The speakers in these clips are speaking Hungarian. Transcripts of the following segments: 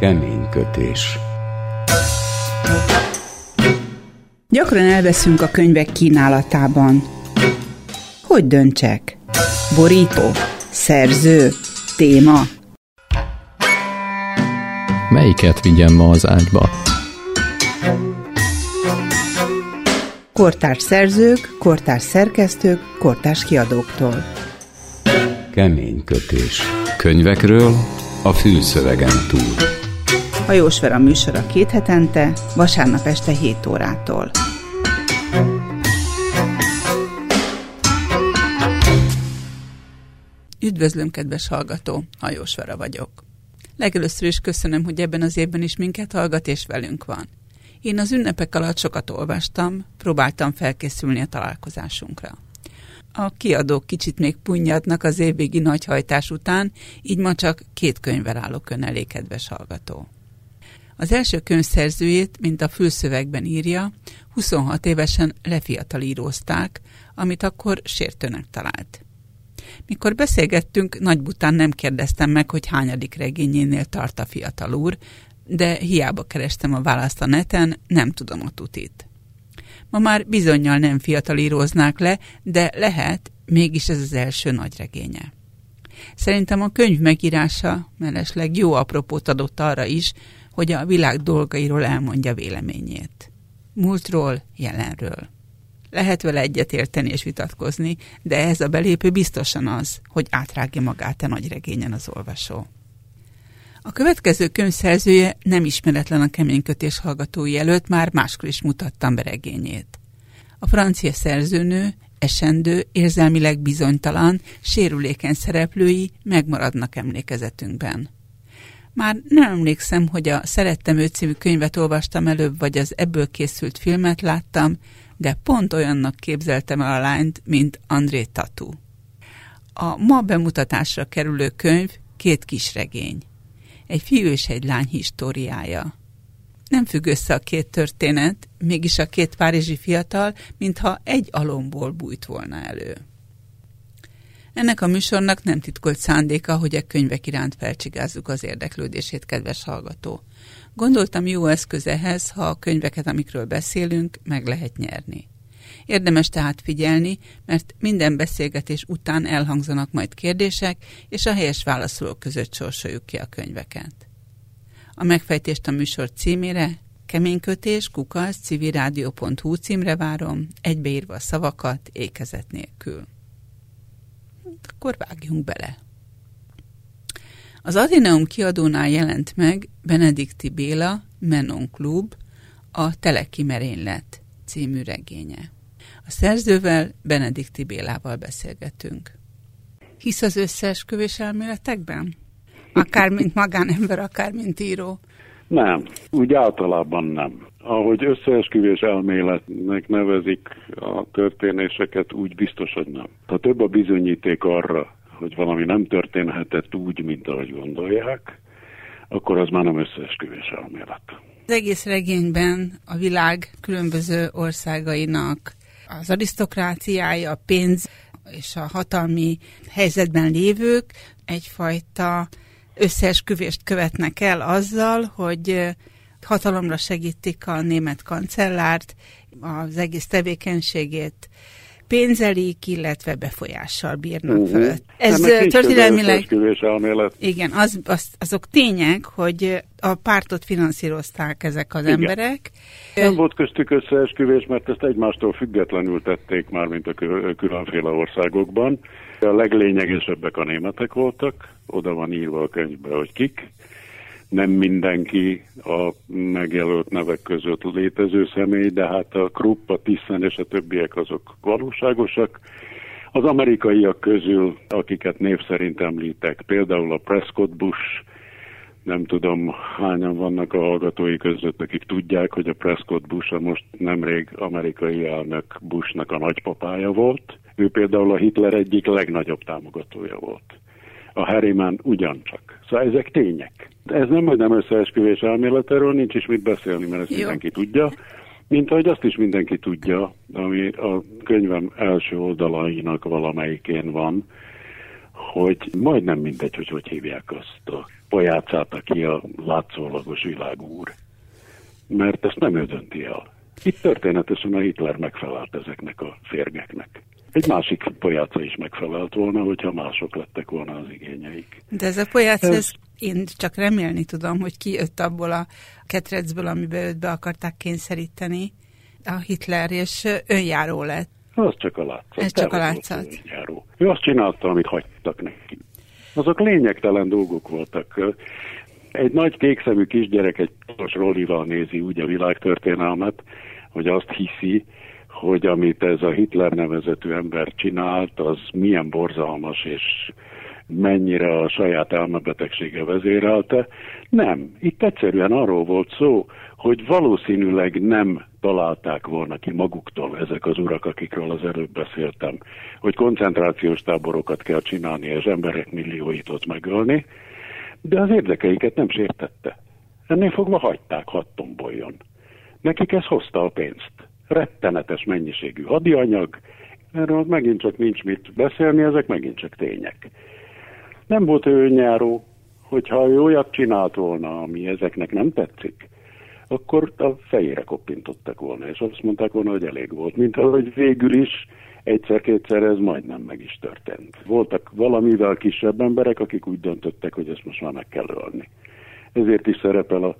Kemény kötés. Gyakran elveszünk a könyvek kínálatában. Hogy döntsek? Borító? Szerző? Téma? Melyiket vigyem ma az ágyba? Kortárs szerzők, kortárs szerkesztők, kortárs kiadóktól. Kemény kötés. Könyvekről a fülszövegen túl. Hajós Vera műsora két hetente, vasárnap este 7 órától. Üdvözlöm, kedves hallgató! Hajós Vera vagyok. Legelőször is köszönöm, hogy ebben az évben is minket hallgat és velünk van. Én az ünnepek alatt sokat olvastam, próbáltam felkészülni a találkozásunkra. A kiadók kicsit még punyadnak az évvégi nagyhajtás után, így ma csak két könyvvel állok ön elé, kedves hallgató. Az első könyv szerzőjét, mint a fülszövegben írja, 26 évesen lefiatalírózták, amit akkor sértőnek talált. Mikor beszélgettünk, Nagybután nem kérdeztem meg, hogy hányadik regényénél tart a fiatal úr, de hiába kerestem a választ a neten, nem tudom a tutit. Ma már bizonyal nem fiatalíroznák le, de lehet, mégis ez az első nagy regénye. Szerintem a könyv megírása mellesleg jó apropót adott arra is, hogy a világ dolgairól elmondja véleményét. Múltról, jelenről. Lehet vele egyetérteni és vitatkozni, de ez a belépő biztosan az, hogy átrágja magát a nagy regényen az olvasó. A következő könyv szerzője nem ismeretlen a keménykötés hallgatói előtt, már máskor is mutattam be regényét. A francia szerzőnő, esendő, érzelmileg bizonytalan, sérülékeny szereplői megmaradnak emlékezetünkben. Már nem emlékszem, hogy a Szerettem ő című könyvet olvastam előbb, vagy az ebből készült filmet láttam, de pont olyannak képzeltem el a lányt, mint André Tatu. A ma bemutatásra kerülő könyv két kisregény. Egy fiú és egy lány históriája. Nem függ össze a két történet, mégis a két párizsi fiatal, mintha egy alomból bújt volna elő. Ennek a műsornak nem titkolt szándéka, hogy a könyvek iránt felcsigázzuk az érdeklődését, kedves hallgató. Gondoltam jó eszköz ehhez, ha a könyveket, amikről beszélünk, meg lehet nyerni. Érdemes tehát figyelni, mert minden beszélgetés után elhangzanak majd kérdések, és a helyes válaszolók között sorsoljuk ki a könyveket. A megfejtést a műsor címére keménykötés kukasz civilrádió.hu címre várom, egybeírva a szavakat ékezet nélkül. Akkor vágjunk bele. Az Atheneum kiadónál jelent meg Benedikti Béla Menon Klub, a Teleki Merénylet című regénye. A szerzővel, Benedikti Bélával beszélgetünk. Hisz az összeesküvés elméletekben? Akár mint magánember, akár mint író? Nem, úgy általában nem. Ahogy összeesküvés elméletnek nevezik a történéseket, úgy biztos, hogy nem. Ha több a bizonyíték arra, hogy valami nem történhetett úgy, mint ahogy gondolják, akkor az már nem összeesküvés elmélet. Az egész regényben a világ különböző országainak az arisztokráciája, a pénz és a hatalmi helyzetben lévők egyfajta összeesküvést követnek el azzal, hogy hatalomra segítik a német kancellárt, az egész tevékenységét pénzelik, illetve befolyással bírnak uh-huh. fölött. Ez történelmileg... Igen, az, az, azok tények, hogy a pártot finanszírozták ezek az Igen. emberek. Nem volt köztük összeesküvés, mert ezt egymástól függetlenül tették már, mint a különféle országokban. A leglényegesebbek a németek voltak, oda van írva a könyvbe, hogy kik nem mindenki a megjelölt nevek között létező személy, de hát a Krupp, a Thyssen és a többiek azok valóságosak. Az amerikaiak közül, akiket név szerint említek, például a Prescott Bush, nem tudom hányan vannak a hallgatói között, akik tudják, hogy a Prescott Bush a most nemrég amerikai elnök Bushnak a nagypapája volt. Ő például a Hitler egyik legnagyobb támogatója volt. A Harriman ugyancsak. Szóval ezek tények. Ez nem hogy nem összeesküvés elmélet, erről nincs is mit beszélni, mert ezt Jó. mindenki tudja. Mint ahogy azt is mindenki tudja, ami a könyvem első oldalainak valamelyikén van, hogy majdnem mindegy, hogy hogy hívják azt a pajátszát, aki a látszólagos világúr. Mert ezt nem ő dönti el. Itt történetesen a Hitler megfelelt ezeknek a férgeknek. Egy másik pojáca is megfelelt volna, hogyha mások lettek volna az igényeik. De ez a pojáca, ez... ez én csak remélni tudom, hogy ki jött abból a ketrecből, amiben őt be akarták kényszeríteni a Hitler, és önjáró lett. Az csak a látszat. Ez csak a látszat. Önjáró. Ő azt csinálta, amit hagytak neki. Azok lényegtelen dolgok voltak. Egy nagy kékszemű kisgyerek egy piros rollival nézi úgy a világtörténelmet, hogy azt hiszi, hogy amit ez a Hitler nevezetű ember csinált, az milyen borzalmas és mennyire a saját elmebetegsége vezérelte. Nem. Itt egyszerűen arról volt szó, hogy valószínűleg nem találták volna ki maguktól ezek az urak, akikről az előbb beszéltem, hogy koncentrációs táborokat kell csinálni, és emberek millióit ott megölni, de az érdekeiket nem sértette. Ennél fogva hagyták, hat tomboljon. Nekik ez hozta a pénzt. Rettenetes mennyiségű hadianyag, erről megint csak nincs mit beszélni, ezek megint csak tények. Nem volt ő önjáró, hogyha ő olyat csinált volna, ami ezeknek nem tetszik, akkor a fejére koppintottak volna, és azt mondták volna, hogy elég volt. Mint ahogy végül is egyszer-kétszer ez majdnem meg is történt. Voltak valamivel kisebb emberek, akik úgy döntöttek, hogy ezt most már meg kell ölni. Ezért is szerepel a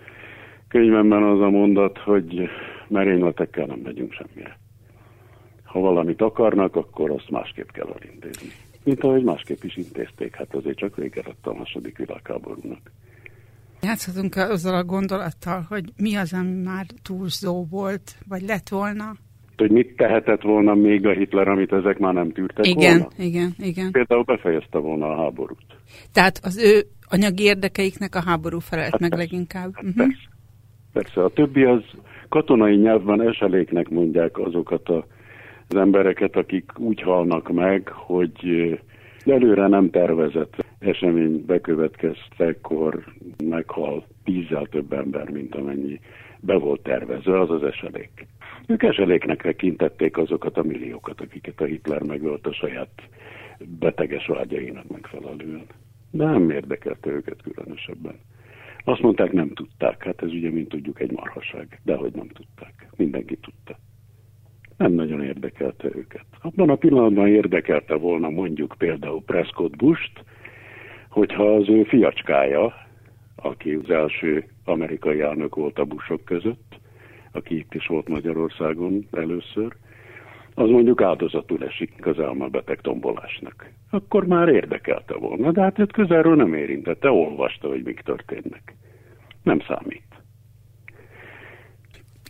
könyvemben az a mondat, hogy merényletekkel nem megyünk semmire. Ha valamit akarnak, akkor azt másképp kell elintézni. Mint ahogy másképp is intézték, hát azért csak vége lett a második világháborúnak. Játszhatunk azzal a gondolattal, hogy mi az, ami már túlzó volt, vagy lett volna? Hogy mit tehetett volna még a Hitler, amit ezek már nem tűrtek igen, volna? Igen, igen, Például befejezte volna a háborút. Tehát az ő anyagi érdekeiknek a háború felelt hát meg persze. leginkább. Hát uh-huh. persze. persze. A többi az katonai nyelvben eseléknek mondják azokat a, az embereket, akik úgy halnak meg, hogy előre nem tervezett esemény bekövetkeztekor meghal tízzel több ember, mint amennyi be volt tervezve, az az eselék. Ők eseléknek tekintették azokat a milliókat, akiket a Hitler megölt a saját beteges vágyainak megfelelően. De nem érdekelte őket különösebben. Azt mondták, nem tudták. Hát ez ugye, mint tudjuk, egy marhaság. De hogy nem tudták. Mindenki tudta. Nem nagyon érdekelte őket. Abban a pillanatban érdekelte volna mondjuk például Prescott Bush-t, hogyha az ő fiacskája, aki az első amerikai elnök volt a busok között, aki itt is volt Magyarországon először, az mondjuk áldozatul esik az elmebeteg tombolásnak. Akkor már érdekelte volna, de hát őt közelről nem érintette, olvasta, hogy mik történnek. Nem számít.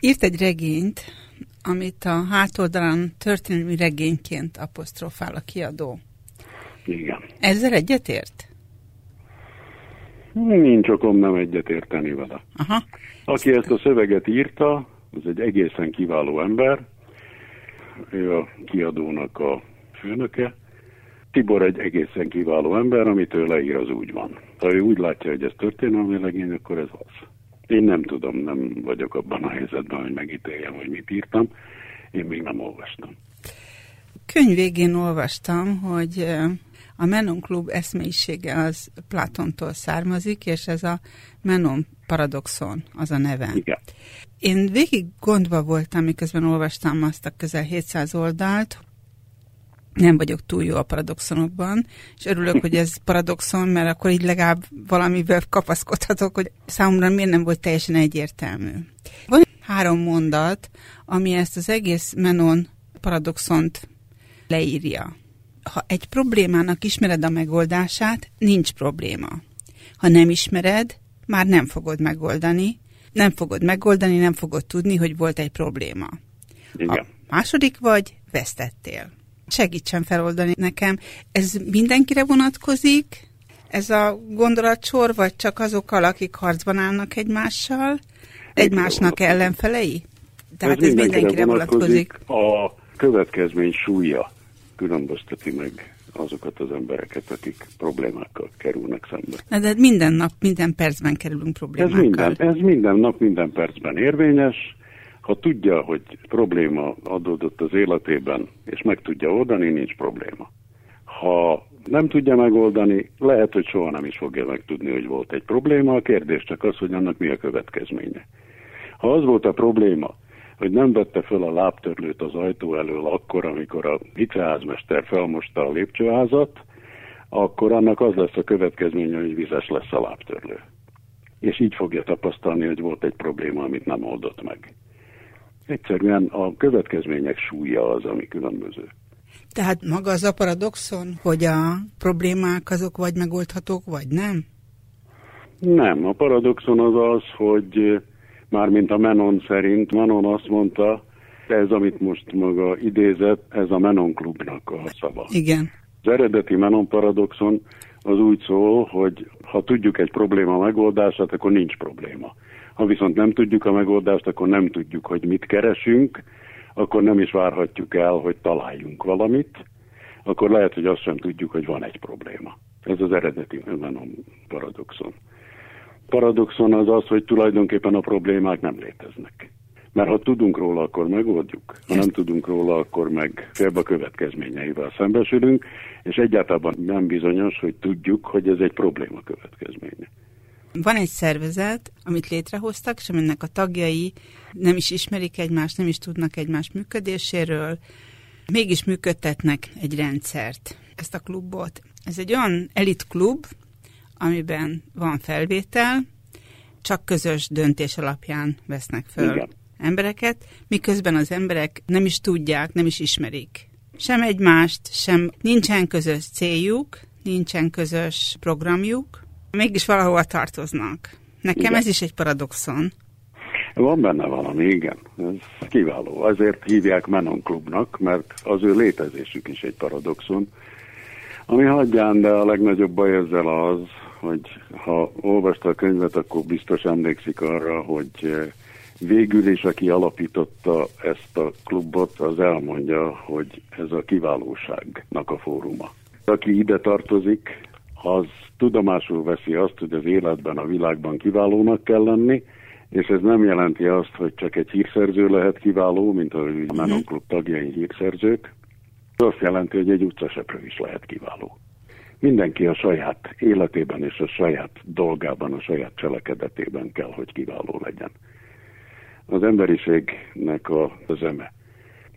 Írt egy regényt, amit a hátoldalán történelmi regényként apostrofál a kiadó. Igen. Ezzel egyetért? Nincs okom nem egyetérteni vele. Aha. Aki ezt a szöveget írta, az egy egészen kiváló ember, ő a kiadónak a főnöke. Tibor egy egészen kiváló ember, amit ő leír, az úgy van. Ha ő úgy látja, hogy ez történelmi legény, akkor ez az. Én nem tudom, nem vagyok abban a helyzetben, hogy megítéljem, hogy mit írtam. Én még nem olvastam. Könyv végén olvastam, hogy a Menon Klub eszmélyisége az Platontól származik, és ez a Menon paradoxon az a neve. Igen. Én végig gondba voltam, miközben olvastam azt a közel 700 oldalt, nem vagyok túl jó a paradoxonokban, és örülök, hogy ez paradoxon, mert akkor így legalább valamivel kapaszkodhatok, hogy számomra miért nem volt teljesen egyértelmű. Van három mondat, ami ezt az egész Menon paradoxont leírja. Ha egy problémának ismered a megoldását, nincs probléma. Ha nem ismered, már nem fogod megoldani, nem fogod megoldani, nem fogod tudni, hogy volt egy probléma. Igen. Ha második vagy, vesztettél. Segítsen feloldani nekem. Ez mindenkire vonatkozik? Ez a gondolatsor, vagy csak azokkal, akik harcban állnak egymással? Egymásnak ellenfelei? Tehát ez, ez mindenkire, mindenkire vonatkozik. A következmény súlya különbözteti meg azokat az embereket, akik problémákkal kerülnek szembe. Na, de minden nap, minden percben kerülünk problémákkal. Ez minden, ez minden nap, minden percben érvényes. Ha tudja, hogy probléma adódott az életében, és meg tudja oldani, nincs probléma. Ha nem tudja megoldani, lehet, hogy soha nem is fogja megtudni, hogy volt egy probléma. A kérdés csak az, hogy annak mi a következménye. Ha az volt a probléma, hogy nem vette föl a lábtörlőt az ajtó elől akkor, amikor a vitreházmester felmosta a lépcsőházat, akkor annak az lesz a következménye, hogy vizes lesz a lábtörlő. És így fogja tapasztalni, hogy volt egy probléma, amit nem oldott meg. Egyszerűen a következmények súlya az, ami különböző. Tehát maga az a paradoxon, hogy a problémák azok vagy megoldhatók, vagy nem? Nem, a paradoxon az az, hogy mármint a Menon szerint, Menon azt mondta, ez, amit most maga idézett, ez a Menon klubnak a szava. Igen. Az eredeti Menon paradoxon az úgy szól, hogy ha tudjuk egy probléma megoldását, akkor nincs probléma. Ha viszont nem tudjuk a megoldást, akkor nem tudjuk, hogy mit keresünk, akkor nem is várhatjuk el, hogy találjunk valamit, akkor lehet, hogy azt sem tudjuk, hogy van egy probléma. Ez az eredeti Menon paradoxon. Paradoxon az az, hogy tulajdonképpen a problémák nem léteznek. Mert ha tudunk róla, akkor megoldjuk. Ha nem tudunk róla, akkor meg félbe következményeivel szembesülünk, és egyáltalán nem bizonyos, hogy tudjuk, hogy ez egy probléma következménye. Van egy szervezet, amit létrehoztak, és aminek a tagjai nem is ismerik egymást, nem is tudnak egymás működéséről, mégis működtetnek egy rendszert, ezt a klubot. Ez egy olyan elitklub, amiben van felvétel, csak közös döntés alapján vesznek föl Igen. embereket, miközben az emberek nem is tudják, nem is ismerik. Sem egymást, sem nincsen közös céljuk, nincsen közös programjuk, mégis valahova tartoznak. Nekem igen. ez is egy paradoxon. Van benne valami, igen. Ez kiváló. Azért hívják Menon Klubnak, mert az ő létezésük is egy paradoxon. Ami hagyján, de a legnagyobb baj ezzel az, hogy ha olvasta a könyvet, akkor biztos emlékszik arra, hogy eh, végül is, aki alapította ezt a klubot, az elmondja, hogy ez a kiválóságnak a fóruma. Aki ide tartozik, az tudomásul veszi azt, hogy az életben, a világban kiválónak kell lenni, és ez nem jelenti azt, hogy csak egy hírszerző lehet kiváló, mint a Menon Klub tagjai hírszerzők. Ez azt jelenti, hogy egy utcaseprő is lehet kiváló. Mindenki a saját életében és a saját dolgában, a saját cselekedetében kell, hogy kiváló legyen. Az emberiségnek a zeme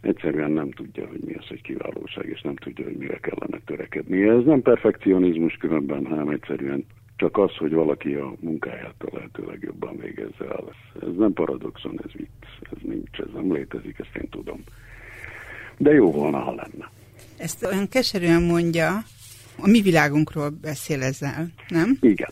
egyszerűen nem tudja, hogy mi az, hogy kiválóság, és nem tudja, hogy mire kellene törekedni. Ez nem perfekcionizmus különben, hanem egyszerűen csak az, hogy valaki a munkáját a lehető legjobban végezze el. Ez, ez nem paradoxon, ez vicc, ez nincs, ez nem létezik, ezt én tudom. De jó volna, ha lenne. Ezt olyan keserűen mondja, a mi világunkról beszél ezzel, nem? Igen.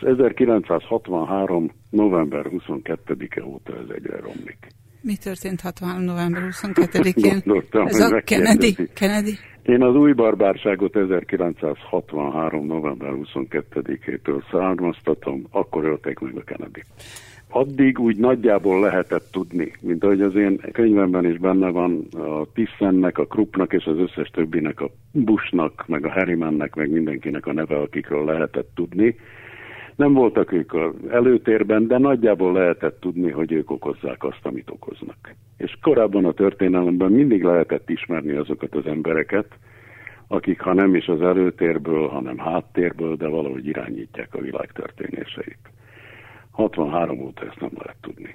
1963. november 22-e óta ez egyre romlik. Mi történt 63. november 22-én? Ez a Kennedy, Kennedy? Én az új barbárságot 1963. november 22-től származtatom, akkor ölték meg a Kennedy. Addig úgy nagyjából lehetett tudni, mint ahogy az én könyvemben is benne van a Tissennek, a Kruppnak és az összes többinek, a Bushnak, meg a Harrimannek, meg mindenkinek a neve, akikről lehetett tudni, nem voltak ők előtérben, de nagyjából lehetett tudni, hogy ők okozzák azt, amit okoznak. És korábban a történelemben mindig lehetett ismerni azokat az embereket, akik ha nem is az előtérből, hanem háttérből, de valahogy irányítják a világ történéseit. 63 óta ezt nem lehet tudni.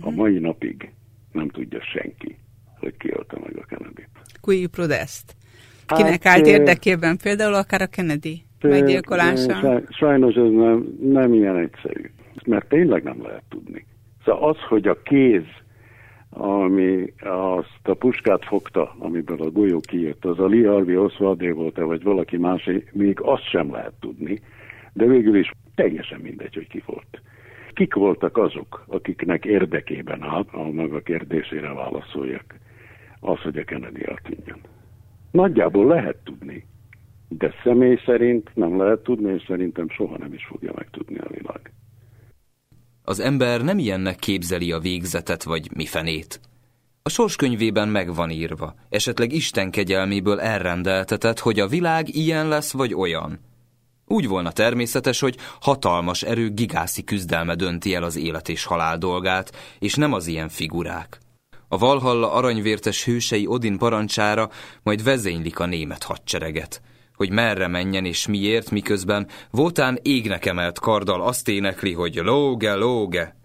A mhm. mai napig nem tudja senki, hogy ki ölte meg a Kennedy-t. Prodest. Kinek hát, állt érdekében? Például akár a Kennedy? meggyilkolása? Sajnos ez nem, nem ilyen egyszerű, mert tényleg nem lehet tudni. Szóval az, hogy a kéz, ami azt a puskát fogta, amiből a golyó kijött, az a Lee Harvey Oswaldé volt-e, vagy valaki más, még azt sem lehet tudni, de végül is teljesen mindegy, hogy ki volt. Kik voltak azok, akiknek érdekében állt, a maga kérdésére válaszoljak, az, hogy a Kennedy eltűnjön. Nagyjából lehet tudni, de személy szerint nem lehet tudni, és szerintem soha nem is fogja megtudni a világ. Az ember nem ilyennek képzeli a végzetet, vagy mi fenét. A sorskönyvében meg van írva, esetleg Isten kegyelméből elrendeltetett, hogy a világ ilyen lesz, vagy olyan. Úgy volna természetes, hogy hatalmas erő gigászi küzdelme dönti el az élet és halál dolgát, és nem az ilyen figurák. A Valhalla aranyvértes hősei Odin parancsára majd vezénylik a német hadsereget – hogy merre menjen és miért, miközben Votán égnek emelt karddal azt énekli, hogy lóge, lóge,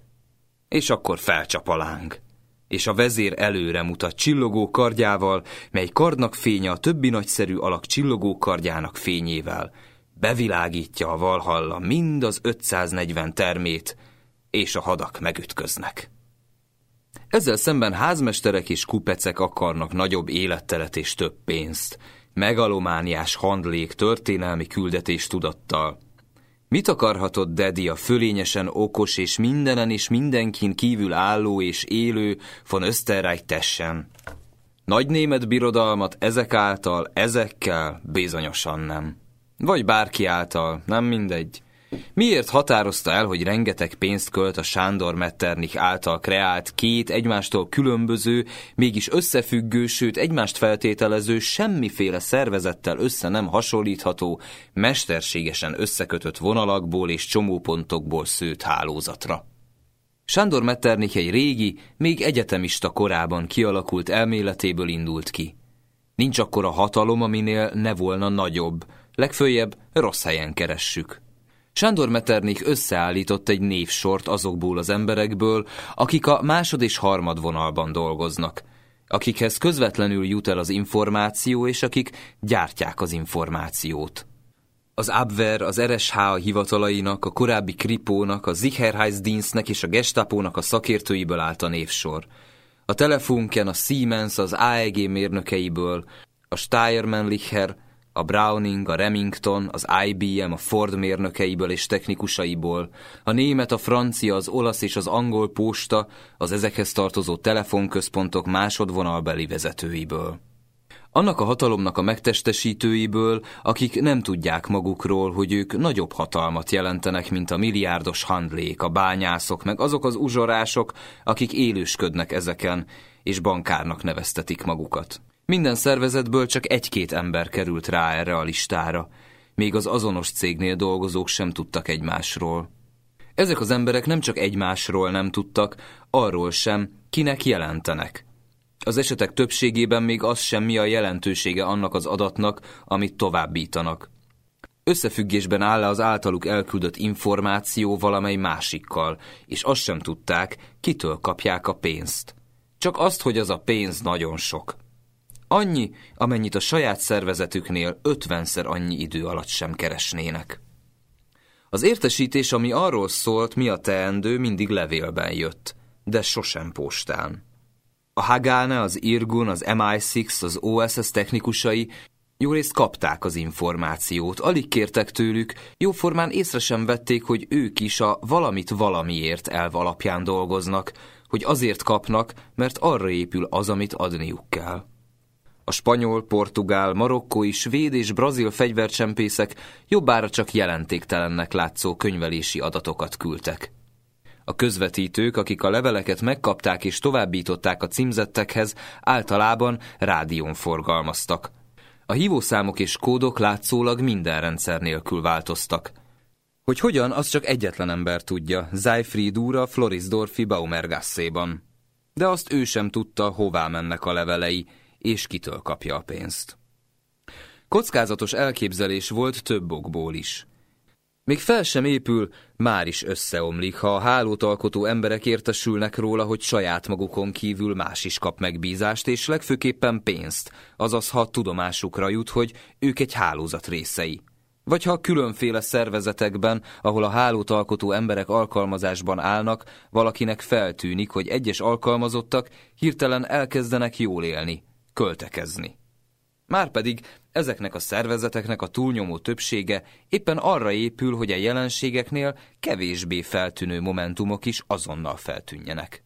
és akkor felcsap a láng. És a vezér előre mutat csillogó kardjával, mely kardnak fénye a többi nagyszerű alak csillogó kardjának fényével. Bevilágítja a Valhalla mind az 540 termét, és a hadak megütköznek. Ezzel szemben házmesterek és kupecek akarnak nagyobb életteret és több pénzt, megalomániás handlék történelmi küldetés tudattal. Mit akarhatott Dedi a fölényesen okos és mindenen és mindenkin kívül álló és élő von Österreich tessen? Nagy német birodalmat ezek által, ezekkel bizonyosan nem. Vagy bárki által, nem mindegy. Miért határozta el, hogy rengeteg pénzt költ a Sándor Metternich által kreált két egymástól különböző, mégis összefüggő, sőt egymást feltételező, semmiféle szervezettel össze nem hasonlítható, mesterségesen összekötött vonalakból és csomópontokból szőtt hálózatra? Sándor Metternich egy régi, még egyetemista korában kialakult elméletéből indult ki. Nincs akkora hatalom, aminél ne volna nagyobb, legfőjebb rossz helyen keressük. Sándor Metternich összeállított egy névsort azokból az emberekből, akik a másod és harmad vonalban dolgoznak, akikhez közvetlenül jut el az információ, és akik gyártják az információt. Az Abwehr, az RSH hivatalainak, a korábbi Kripónak, a Sicherheitsdienstnek és a Gestapónak a szakértőiből állt a névsor. A Telefunken, a Siemens, az AEG mérnökeiből, a Steiermann-Licher, a Browning, a Remington, az IBM, a Ford mérnökeiből és technikusaiból, a német, a francia, az olasz és az angol posta, az ezekhez tartozó telefonközpontok másodvonalbeli vezetőiből. Annak a hatalomnak a megtestesítőiből, akik nem tudják magukról, hogy ők nagyobb hatalmat jelentenek, mint a milliárdos handlék, a bányászok, meg azok az uzsorások, akik élősködnek ezeken, és bankárnak neveztetik magukat. Minden szervezetből csak egy-két ember került rá erre a listára, még az azonos cégnél dolgozók sem tudtak egymásról. Ezek az emberek nem csak egymásról nem tudtak, arról sem, kinek jelentenek. Az esetek többségében még az sem mi a jelentősége annak az adatnak, amit továbbítanak. Összefüggésben áll -e az általuk elküldött információ valamely másikkal, és azt sem tudták, kitől kapják a pénzt. Csak azt, hogy az a pénz nagyon sok. Annyi, amennyit a saját szervezetüknél ötvenszer annyi idő alatt sem keresnének. Az értesítés, ami arról szólt, mi a teendő, mindig levélben jött, de sosem postán. A Hagane, az Irgun, az MI6, az OSS technikusai jó részt kapták az információt, alig kértek tőlük, jóformán észre sem vették, hogy ők is a valamit valamiért elv alapján dolgoznak, hogy azért kapnak, mert arra épül az, amit adniuk kell. A spanyol, portugál, marokkói, svéd és brazil fegyvercsempészek jobbára csak jelentéktelennek látszó könyvelési adatokat küldtek. A közvetítők, akik a leveleket megkapták és továbbították a címzettekhez, általában rádión forgalmaztak. A hívószámok és kódok látszólag minden rendszer nélkül változtak. Hogy hogyan, az csak egyetlen ember tudja, Zajfried úr a Florisdorfi Baumergasszéban. De azt ő sem tudta, hová mennek a levelei, és kitől kapja a pénzt. Kockázatos elképzelés volt több okból is. Még fel sem épül, már is összeomlik, ha a hálót alkotó emberek értesülnek róla, hogy saját magukon kívül más is kap megbízást, és legfőképpen pénzt, azaz ha tudomásukra jut, hogy ők egy hálózat részei. Vagy ha különféle szervezetekben, ahol a hálót alkotó emberek alkalmazásban állnak, valakinek feltűnik, hogy egyes alkalmazottak hirtelen elkezdenek jól élni, költekezni. Márpedig ezeknek a szervezeteknek a túlnyomó többsége éppen arra épül, hogy a jelenségeknél kevésbé feltűnő momentumok is azonnal feltűnjenek.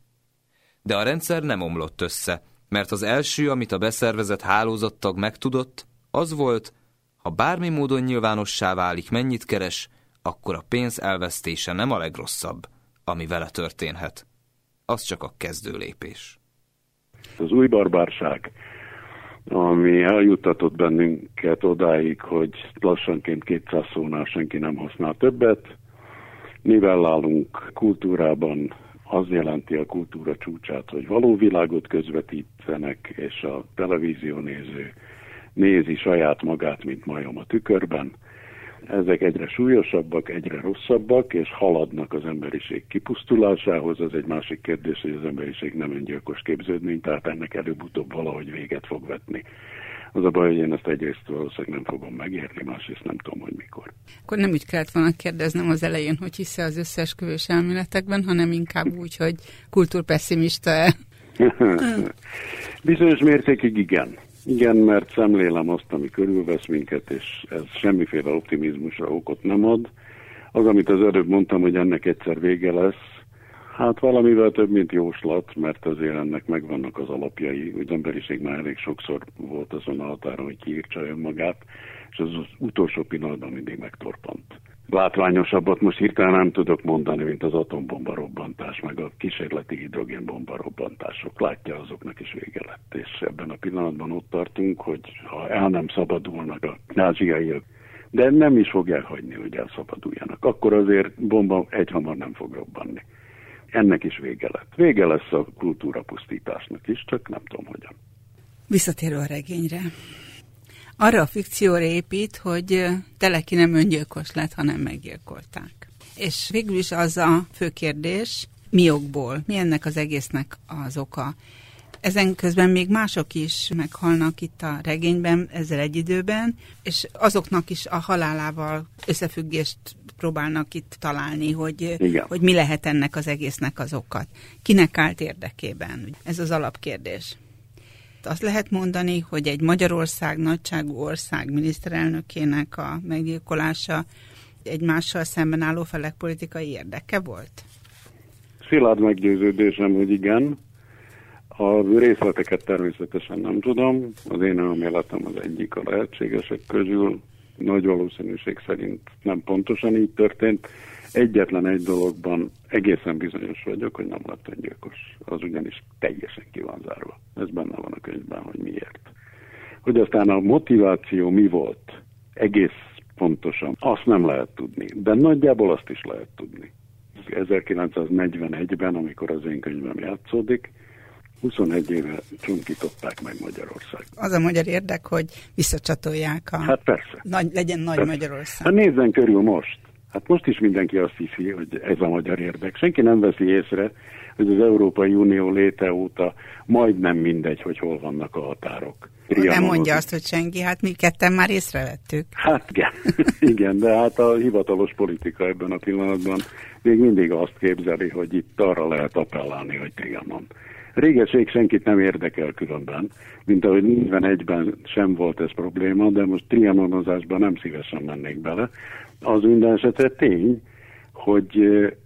De a rendszer nem omlott össze, mert az első, amit a beszervezett hálózattag megtudott, az volt, ha bármi módon nyilvánossá válik, mennyit keres, akkor a pénz elvesztése nem a legrosszabb, ami vele történhet. Az csak a kezdő lépés. Az új barbárság ami eljuttatott bennünket odáig, hogy lassanként 200 szónál senki nem használ többet. Nivellálunk kultúrában, az jelenti a kultúra csúcsát, hogy való világot közvetítenek, és a televízió néző nézi saját magát, mint majom a tükörben. Ezek egyre súlyosabbak, egyre rosszabbak, és haladnak az emberiség kipusztulásához. Az egy másik kérdés, hogy az emberiség nem öngyilkos képződmény, tehát ennek előbb-utóbb valahogy véget fog vetni. Az a baj, hogy én ezt egyrészt valószínűleg nem fogom megérni, másrészt nem tudom, hogy mikor. Akkor nem úgy kellett volna kérdeznem az elején, hogy hisze az összeesküvés elméletekben, hanem inkább úgy, hogy kultúrpesszimista-e. Bizonyos mértékig igen. Igen, mert szemlélem azt, ami körülvesz minket, és ez semmiféle optimizmusra okot nem ad. Az, amit az előbb mondtam, hogy ennek egyszer vége lesz, Hát valamivel több, mint jóslat, mert azért ennek megvannak az alapjai. Úgy emberiség már elég sokszor volt azon a határon, hogy kiírtsa önmagát, és az, az utolsó pillanatban mindig megtorpant. Látványosabbat most hirtelen nem tudok mondani, mint az atombomba robbantás, meg a kísérleti hidrogénbomba robbantások. Látja, azoknak is vége lett. És ebben a pillanatban ott tartunk, hogy ha el nem szabadulnak a náziaiak, de nem is fogják hagyni, hogy elszabaduljanak, akkor azért bomba egyhamar nem fog robbanni ennek is vége lett. Vége lesz a kultúra pusztításnak is, csak nem tudom hogyan. Visszatérő a regényre. Arra a fikcióra épít, hogy Teleki nem öngyilkos lett, hanem meggyilkolták. És végül is az a fő kérdés, mi okból, mi ennek az egésznek az oka. Ezen közben még mások is meghalnak itt a regényben ezzel egy időben, és azoknak is a halálával összefüggést próbálnak itt találni, hogy, hogy mi lehet ennek az egésznek az okat. Kinek állt érdekében? Ez az alapkérdés. Azt lehet mondani, hogy egy Magyarország nagyságú ország miniszterelnökének a meggyilkolása egy mással szemben álló felek politikai érdeke volt? Szilárd meggyőződésem, hogy igen. A részleteket természetesen nem tudom. Az én elméletem az egyik a lehetségesek közül nagy valószínűség szerint nem pontosan így történt. Egyetlen egy dologban egészen bizonyos vagyok, hogy nem lett öngyilkos. Az ugyanis teljesen ki van zárva. Ez benne van a könyvben, hogy miért. Hogy aztán a motiváció mi volt, egész pontosan, azt nem lehet tudni. De nagyjából azt is lehet tudni. 1941-ben, amikor az én könyvem játszódik, 21 éve csunkították meg Magyarország. Az a magyar érdek, hogy visszacsatolják a... Hát persze. Nagy, legyen nagy persze. Magyarország. Hát nézzen körül most. Hát most is mindenki azt hiszi, hogy ez a magyar érdek. Senki nem veszi észre, hogy az Európai Unió léte óta majdnem mindegy, hogy hol vannak a határok. Nem mondja azt, hogy senki, hát mi ketten már észrevettük. Hát igen, igen, de hát a hivatalos politika ebben a pillanatban még mindig azt képzeli, hogy itt arra lehet appellálni, hogy Trianon. Régeség senkit nem érdekel különben, mint ahogy 41-ben sem volt ez probléma, de most trianonozásban nem szívesen mennék bele. Az minden esetre tény, hogy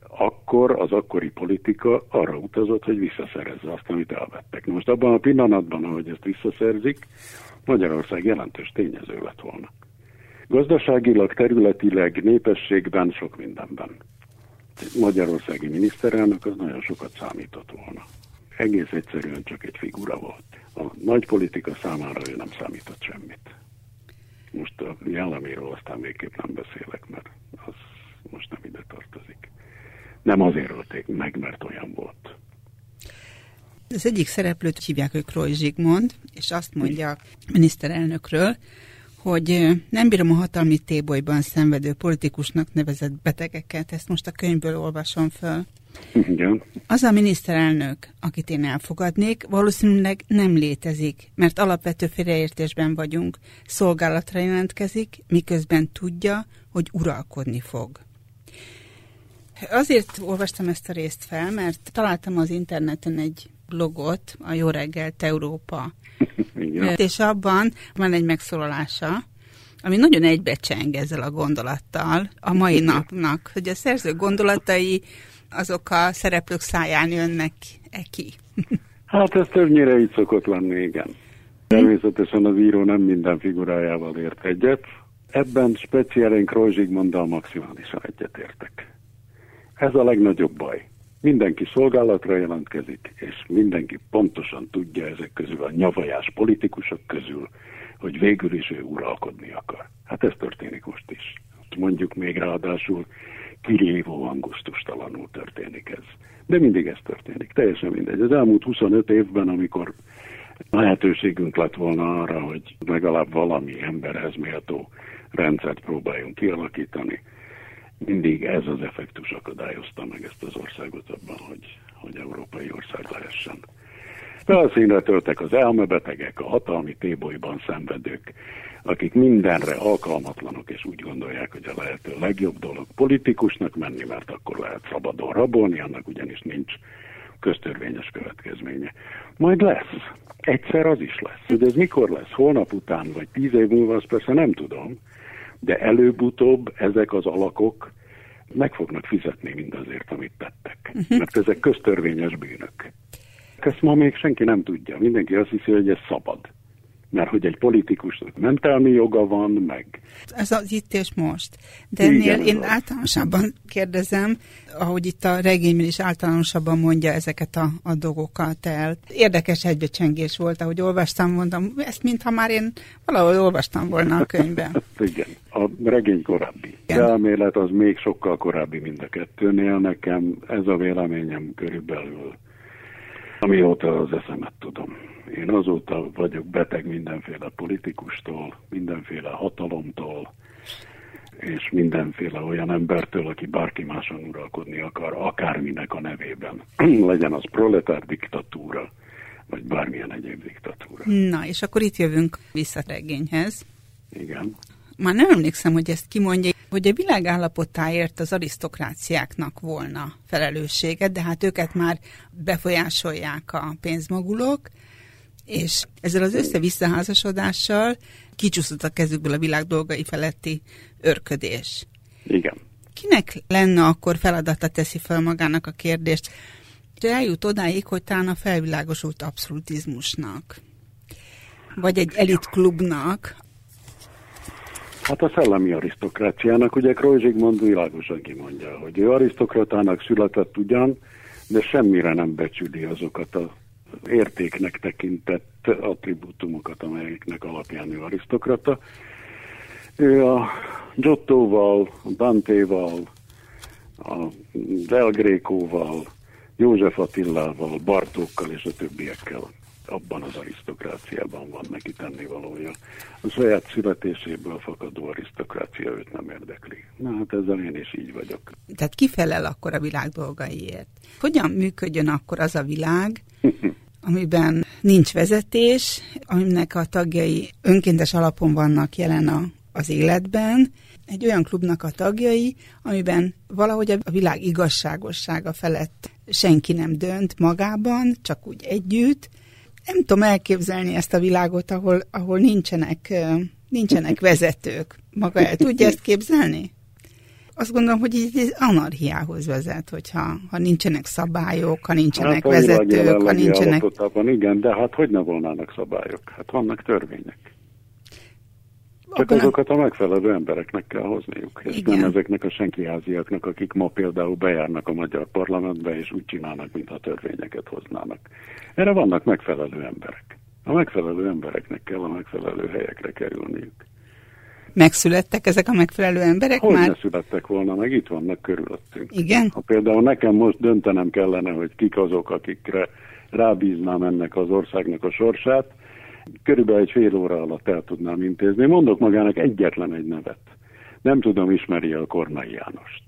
akkor az akkori politika arra utazott, hogy visszaszerezze azt, amit elvettek. Most abban a pillanatban, ahogy ezt visszaszerzik, Magyarország jelentős tényező lett volna. Gazdaságilag, területileg, népességben, sok mindenben. Magyarországi miniszterelnök az nagyon sokat számított volna egész egyszerűen csak egy figura volt. A nagy politika számára ő nem számított semmit. Most a jelleméről aztán végképp nem beszélek, mert az most nem ide tartozik. Nem azért ölték meg, mert olyan volt. Az egyik szereplőt hívják, hogy Kroy Zsigmond, és azt mondja a miniszterelnökről, hogy nem bírom a hatalmi tébolyban szenvedő politikusnak nevezett betegeket, ezt most a könyvből olvasom föl. Igen. Az a miniszterelnök, akit én elfogadnék, valószínűleg nem létezik, mert alapvető félreértésben vagyunk. Szolgálatra jelentkezik, miközben tudja, hogy uralkodni fog. Azért olvastam ezt a részt fel, mert találtam az interneten egy blogot, a Jó reggelt Európa. Igen. És abban van egy megszólalása, ami nagyon egybecseng ezzel a gondolattal a mai napnak, hogy a szerző gondolatai azok a szereplők száján jönnek -e ki? hát ez többnyire így szokott lenni, igen. Természetesen az író nem minden figurájával ért egyet. Ebben speciálen Kroy Zsigmonddal maximálisan egyetértek. Ez a legnagyobb baj. Mindenki szolgálatra jelentkezik, és mindenki pontosan tudja ezek közül a nyavajás politikusok közül, hogy végül is ő uralkodni akar. Hát ez történik most is. Mondjuk még ráadásul kirívó angusztustalanul történik ez. De mindig ez történik, teljesen mindegy. Az elmúlt 25 évben, amikor lehetőségünk lett volna arra, hogy legalább valami emberhez méltó rendszert próbáljunk kialakítani. Mindig ez az effektus akadályozta meg ezt az országot abban, hogy, hogy európai ország lehessen. Felszínre töltek az elmebetegek, a hatalmi tébolyban szenvedők, akik mindenre alkalmatlanok, és úgy gondolják, hogy a lehető legjobb dolog politikusnak menni, mert akkor lehet szabadon rabolni, annak ugyanis nincs köztörvényes következménye. Majd lesz. Egyszer az is lesz. Hogy ez mikor lesz, holnap után, vagy tíz év múlva, azt persze nem tudom, de előbb-utóbb ezek az alakok meg fognak fizetni mindazért, amit tettek. Uh-huh. Mert ezek köztörvényes bűnök. Ezt ma még senki nem tudja. Mindenki azt hiszi, hogy ez szabad mert hogy egy politikusnak mentelmi joga van, meg... Ez az itt és most. De ennél Igen, én az. általánosabban kérdezem, ahogy itt a regényben is általánosabban mondja ezeket a, a dolgokat el. Érdekes egybecsengés volt, ahogy olvastam, mondtam, ezt mintha már én valahol olvastam volna a könyvben. Igen, a regény korábbi. Igen. elmélet az még sokkal korábbi, mind a kettőnél. Nekem ez a véleményem körülbelül, amióta az eszemet tudom. Én azóta vagyok beteg mindenféle politikustól, mindenféle hatalomtól, és mindenféle olyan embertől, aki bárki máson uralkodni akar, akárminek a nevében. Legyen az proletár diktatúra, vagy bármilyen egyéb diktatúra. Na, és akkor itt jövünk vissza regényhez. Igen. Már nem emlékszem, hogy ezt kimondja, hogy a világ állapotáért az arisztokráciáknak volna felelőssége, de hát őket már befolyásolják a pénzmagulok, és ezzel az össze-visszaházasodással kicsúszott a kezükből a világ dolgai feletti örködés. Igen. Kinek lenne akkor feladata teszi fel magának a kérdést, és eljut odáig, hogy talán a felvilágosult abszolutizmusnak, vagy egy elitklubnak. Hát a szellemi arisztokráciának, ugye Krojzsigmond világosan kimondja, hogy ő arisztokratának született ugyan, de semmire nem becsüli azokat a értéknek tekintett attribútumokat, amelyeknek alapján ő arisztokrata. Ő a Giottoval, a Dantéval, a Del Grékóval, József Attillával, Bartókkal és a többiekkel abban az arisztokráciában van neki tennivalója. A saját születéséből fakadó arisztokrácia őt nem érdekli. Na hát ezzel én is így vagyok. Tehát ki felel akkor a világ dolgaiért? Hogyan működjön akkor az a világ, amiben nincs vezetés, aminek a tagjai önkéntes alapon vannak jelen a, az életben, egy olyan klubnak a tagjai, amiben valahogy a világ igazságossága felett senki nem dönt magában, csak úgy együtt. Nem tudom elképzelni ezt a világot, ahol, ahol nincsenek, nincsenek vezetők. Maga el tudja ezt képzelni? Azt gondolom, hogy ez anarchiához vezet, hogyha ha nincsenek szabályok, ha nincsenek hát, vezetők, ha nincsenek... Igen, de hát hogy ne volnának szabályok? Hát vannak törvények. Csak Abban azokat a megfelelő embereknek kell hozniuk, és igen. nem ezeknek a senkiháziaknak, akik ma például bejárnak a magyar parlamentbe, és úgy csinálnak, mintha törvényeket hoznának. Erre vannak megfelelő emberek. A megfelelő embereknek kell a megfelelő helyekre kerülniük. Megszülettek ezek a megfelelő emberek hogy már? ne születtek volna, meg itt vannak körülöttünk. Igen? Ha például nekem most döntenem kellene, hogy kik azok, akikre rábíznám ennek az országnak a sorsát, körülbelül egy fél óra alatt el tudnám intézni. Mondok magának egyetlen egy nevet. Nem tudom, ismeri a Kornai Jánost.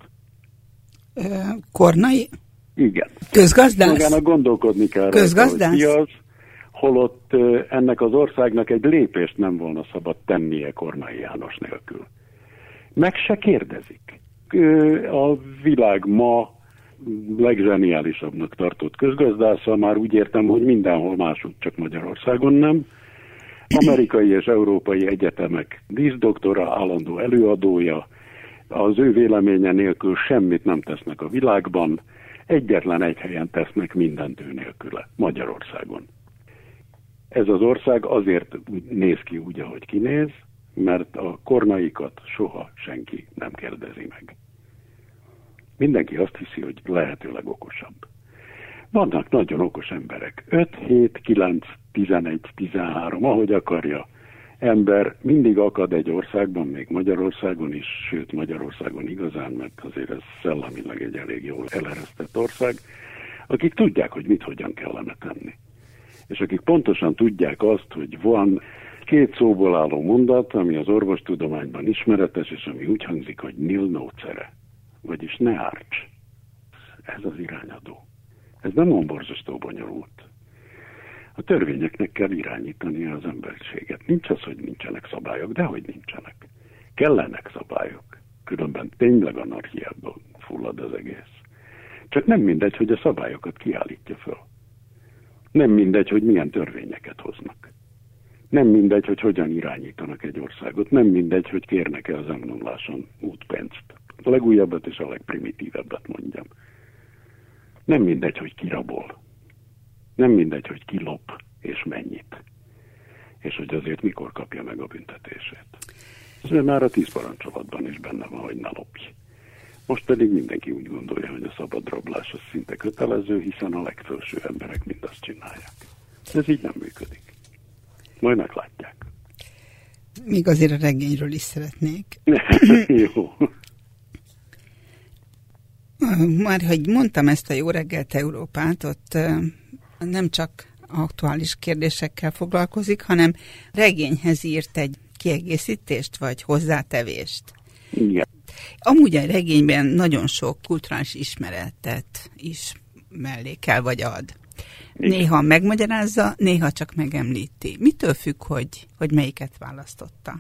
Kornai? Igen. Közgazdász? Magának gondolkodni kell. Közgazdász? Rá, hogy ki az, holott ennek az országnak egy lépést nem volna szabad tennie Kornai János nélkül. Meg se kérdezik. A világ ma legzseniálisabbnak tartott közgazdásza, már úgy értem, hogy mindenhol máshogy, csak Magyarországon nem. Amerikai és európai egyetemek díszdoktora, állandó előadója, az ő véleménye nélkül semmit nem tesznek a világban, egyetlen egy helyen tesznek mindent ő nélküle, Magyarországon. Ez az ország azért néz ki úgy, ahogy kinéz, mert a kormaikat soha senki nem kérdezi meg. Mindenki azt hiszi, hogy lehetőleg okosabb. Vannak nagyon okos emberek. 5, 7, 9, 11, 13, ahogy akarja. Ember mindig akad egy országban, még Magyarországon is, sőt Magyarországon igazán, mert azért ez szellemileg egy elég jól eleresztett ország, akik tudják, hogy mit hogyan kellene tenni és akik pontosan tudják azt, hogy van két szóból álló mondat, ami az orvostudományban ismeretes, és ami úgy hangzik, hogy nil nocere, vagyis ne árts. Ez az irányadó. Ez nem olyan borzasztó bonyolult. A törvényeknek kell irányítani az emberiséget. Nincs az, hogy nincsenek szabályok, de hogy nincsenek. Kellenek szabályok. Különben tényleg anarchiában fullad az egész. Csak nem mindegy, hogy a szabályokat kiállítja föl. Nem mindegy, hogy milyen törvényeket hoznak. Nem mindegy, hogy hogyan irányítanak egy országot. Nem mindegy, hogy kérnek-e az emlomláson útpénzt. A legújabbat és a legprimitívebbet mondjam. Nem mindegy, hogy kirabol. Nem mindegy, hogy kilop és mennyit. És hogy azért mikor kapja meg a büntetését. Ez már a tíz parancsolatban is benne van, hogy ne lopj. Most pedig mindenki úgy gondolja, hogy a szabad rablás az szinte kötelező, hiszen a legfelső emberek mindazt csinálják. Ez így nem működik. Majd meglátják. Még azért a regényről is szeretnék. Jó. Már, hogy mondtam ezt a Jó reggelt Európát, ott nem csak aktuális kérdésekkel foglalkozik, hanem regényhez írt egy kiegészítést, vagy hozzátevést. Igen. Amúgy a regényben nagyon sok kulturális ismeretet is mellékel vagy ad. Igen. Néha megmagyarázza, néha csak megemlíti. Mitől függ, hogy, hogy melyiket választotta?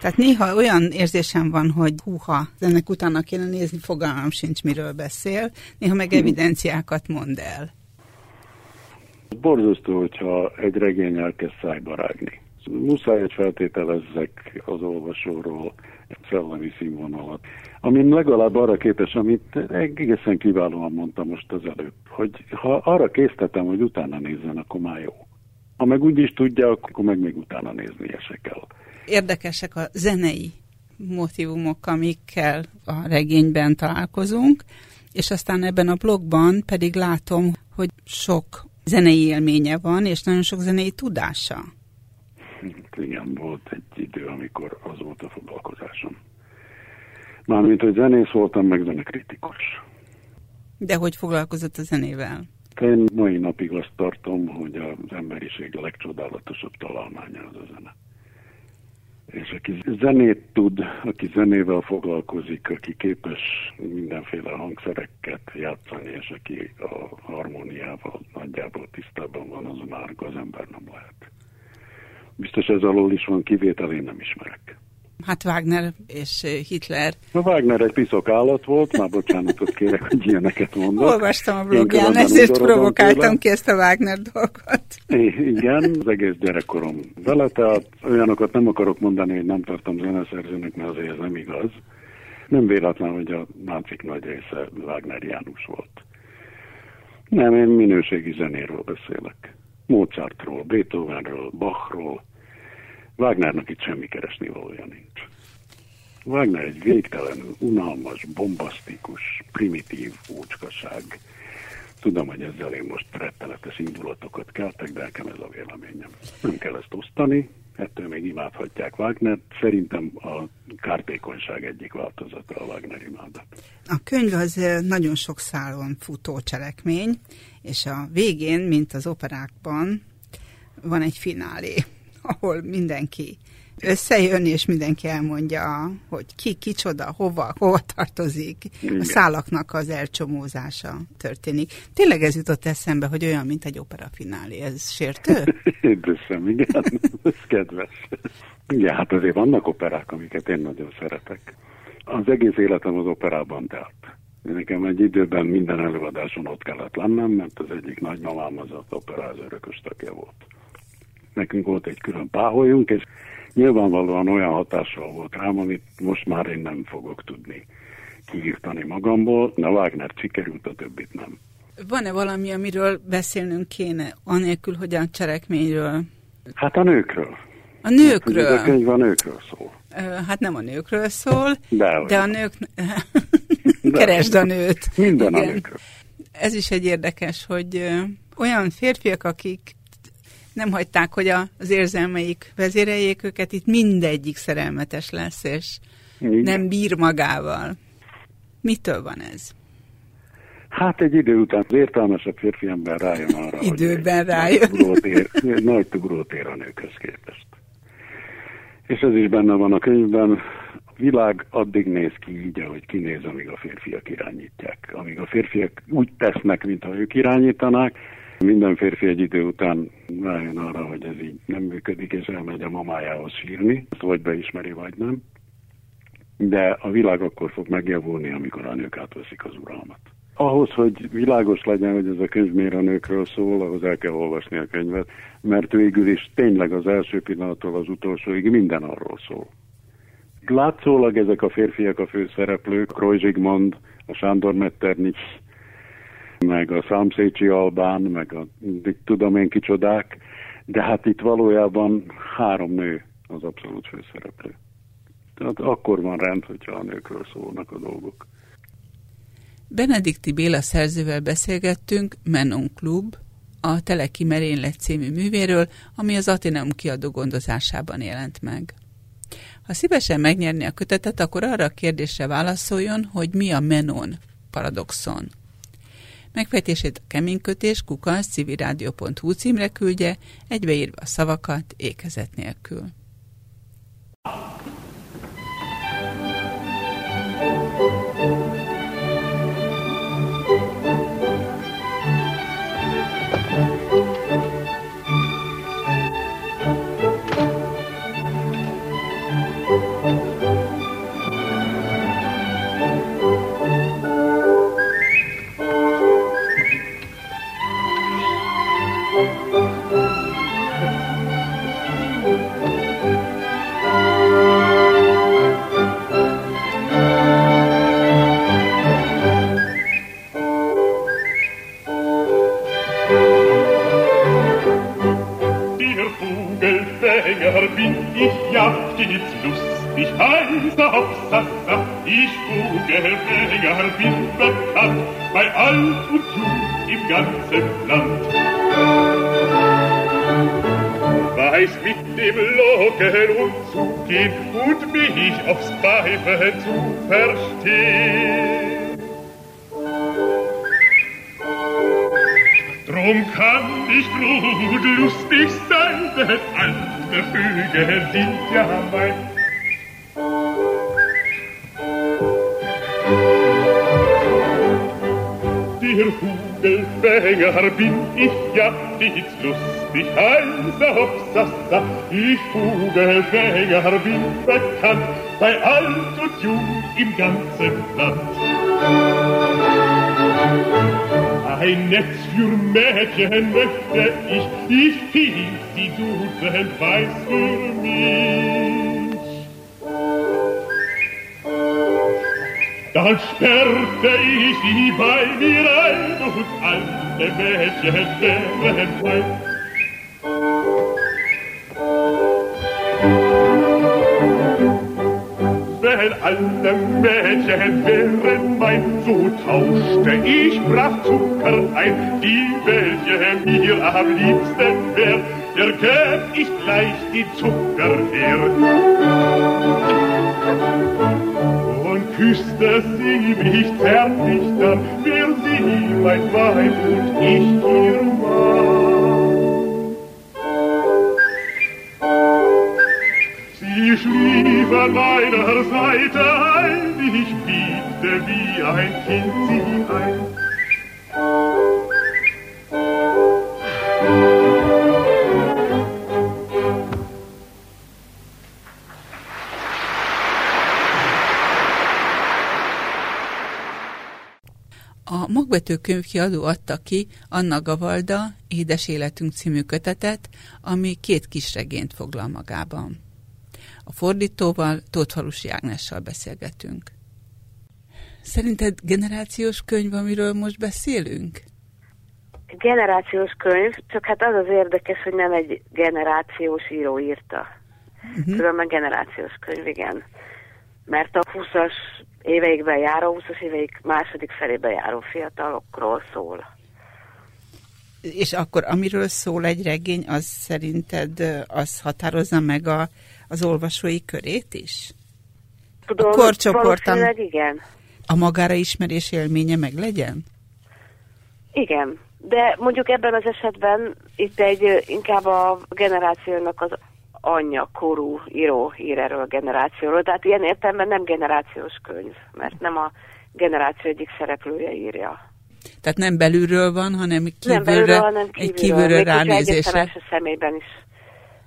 Tehát néha olyan érzésem van, hogy húha, ennek utána kéne nézni, fogalmam sincs, miről beszél, néha meg evidenciákat mond el. Borzasztó, hogyha egy regény elkezd szájbarágni. Muszáj, hogy feltételezzek az olvasóról szellemi színvonalat. Amin legalább arra képes, amit egészen kiválóan mondtam most az előbb, hogy ha arra késztetem, hogy utána nézzen, akkor már jó. Ha meg úgy is tudja, akkor meg még utána nézni se kell. Érdekesek a zenei motivumok, amikkel a regényben találkozunk, és aztán ebben a blogban pedig látom, hogy sok zenei élménye van, és nagyon sok zenei tudása. Igen, volt egy idő, amikor az volt a foglalkozásom. Mármint, hogy zenész voltam, meg zenekritikus. De hogy foglalkozott a zenével? Én mai napig azt tartom, hogy az emberiség a legcsodálatosabb találmánya az a zene. És aki zenét tud, aki zenével foglalkozik, aki képes mindenféle hangszereket játszani, és aki a harmóniával nagyjából tisztában van, az már az ember nem lehet. Biztos ez alól is van kivétel, én nem ismerek. Hát Wagner és Hitler. A Wagner egy piszok állat volt, már bocsánatot kérek, hogy ilyeneket mondok. Olvastam a blogján, ezért provokáltam tőle. ki ezt a Wagner dolgot. I- igen, az egész gyerekkorom vele, tehát olyanokat nem akarok mondani, hogy nem tartom zeneszerzőnek, mert azért ez nem igaz. Nem véletlen, hogy a nácik nagy része Wagner János volt. Nem, én minőségi zenéről beszélek. Mozartról, Beethovenről, Bachról, Wagnernak itt semmi keresni valója nincs. Wagner egy végtelenül unalmas, bombasztikus, primitív úcskaság. Tudom, hogy ezzel én most retteletes indulatokat keltek, de nekem ez a véleményem. Nem kell ezt osztani, ettől még imádhatják Wagner. Szerintem a kártékonyság egyik változata a Wagner imádat. A könyv az nagyon sok szálon futó cselekmény, és a végén, mint az operákban, van egy finálé ahol mindenki összejön, és mindenki elmondja, hogy ki, kicsoda, hova, hova tartozik. Igen. A szálaknak az elcsomózása történik. Tényleg ez jutott eszembe, hogy olyan, mint egy opera finálé. Ez sértő? Édesem, igen. Ez kedves. Igen, hát azért vannak operák, amiket én nagyon szeretek. Az egész életem az operában telt. Nekem egy időben minden előadáson ott kellett lennem, mert az egyik nagymamám az opera az örökös tagja volt nekünk volt egy külön páholyunk, és nyilvánvalóan olyan hatással volt rám, amit most már én nem fogok tudni kiírtani magamból, de Wagner sikerült, a többit nem. Van-e valami, amiről beszélnünk kéne, anélkül, hogy a cselekményről? Hát a nőkről. A nőkről? Hát, a könyv a nőkről szól. Hát nem a nőkről szól, de, de a nők... Keresd a nőt. Minden Igen. a nőkről. Ez is egy érdekes, hogy olyan férfiak, akik nem hagyták, hogy az érzelmeik vezéreljék őket, itt mindegyik szerelmetes lesz, és Igen. nem bír magával. Mitől van ez? Hát egy idő után az értelmesebb férfi ember rájön arra, Időben hogy rájön. Nagy tugrót, ér, nagy tugrót ér a nőkhöz képest. És ez is benne van a könyvben. Világ addig néz ki így, ahogy kinéz, amíg a férfiak irányítják. Amíg a férfiak úgy tesznek, mintha ők irányítanák, minden férfi egy idő után rájön arra, hogy ez így nem működik, és elmegy a mamájához sírni, ezt vagy beismeri, vagy nem. De a világ akkor fog megjavulni, amikor a nők átveszik az uralmat. Ahhoz, hogy világos legyen, hogy ez a könyv miért a nőkről szól, ahhoz el kell olvasni a könyvet, mert végül is tényleg az első pillanattól az utolsóig minden arról szól. Látszólag ezek a férfiak a főszereplők, Roy Zsigmond, a Sándor Metternich, meg a Számszécsi Albán, meg a tudom én kicsodák, de hát itt valójában három nő az abszolút főszereplő. Tehát akkor van rend, hogyha a nőkről szólnak a dolgok. Benedikti Béla szerzővel beszélgettünk Menon Klub, a Teleki Merénylet című művéről, ami az Ateneum kiadó gondozásában jelent meg. Ha szívesen megnyerni a kötetet, akkor arra a kérdésre válaszoljon, hogy mi a Menon paradoxon. Megfejtését a keménykötés kukasz civilrádió.hu címre küldje, egybeírva a szavakat ékezet nélkül. Ja mein der Hugelfänger bin ich ja stets lustig, heiser Hopsassa. Ich Hugelfänger bin bekannt, bei alt und jung im ganzen Land. Ein Netz für Mädchen möchte ich, ich fiel sie dutzend weiß für Dann sperrte ich sie bei mir ein und alle Mädchen wären mein. Wenn alle Mädchen wären mein, so tauschte ich brav Zucker ein, die welche mir am liebsten wär, der gäb ich gleich die Zucker her küsste sie mich zärtlich, dann wär sie mein Weib und ich ihr Mann. Sie schlief an meiner Seite ein, ich biegte wie ein Kind sie ein. Magvető könyvkiadó adta ki Anna Gavalda Édes Életünk című kötetet, ami két kisregényt foglal magában. A fordítóval, Tótfalusi Ágnessal beszélgetünk. Szerinted generációs könyv, amiről most beszélünk? Generációs könyv, csak hát az az érdekes, hogy nem egy generációs író írta. Uh-huh. Különben generációs könyv, igen. Mert a 20-as éveikben járó, 20-as éveik második felébe járó fiatalokról szól. És akkor amiről szól egy regény, az szerinted az határozza meg a, az olvasói körét is? Tudom, a korcsoportan igen. A magára ismerés élménye meg legyen? Igen, de mondjuk ebben az esetben itt egy inkább a generációnak az anyja korú író ír erről a generációról. Tehát ilyen értelemben nem generációs könyv, mert nem a generáció egyik szereplője írja. Tehát nem belülről van, hanem kívülre, nem belülről, hanem kívülről. egy kívülre még ránézésre. első személyben is.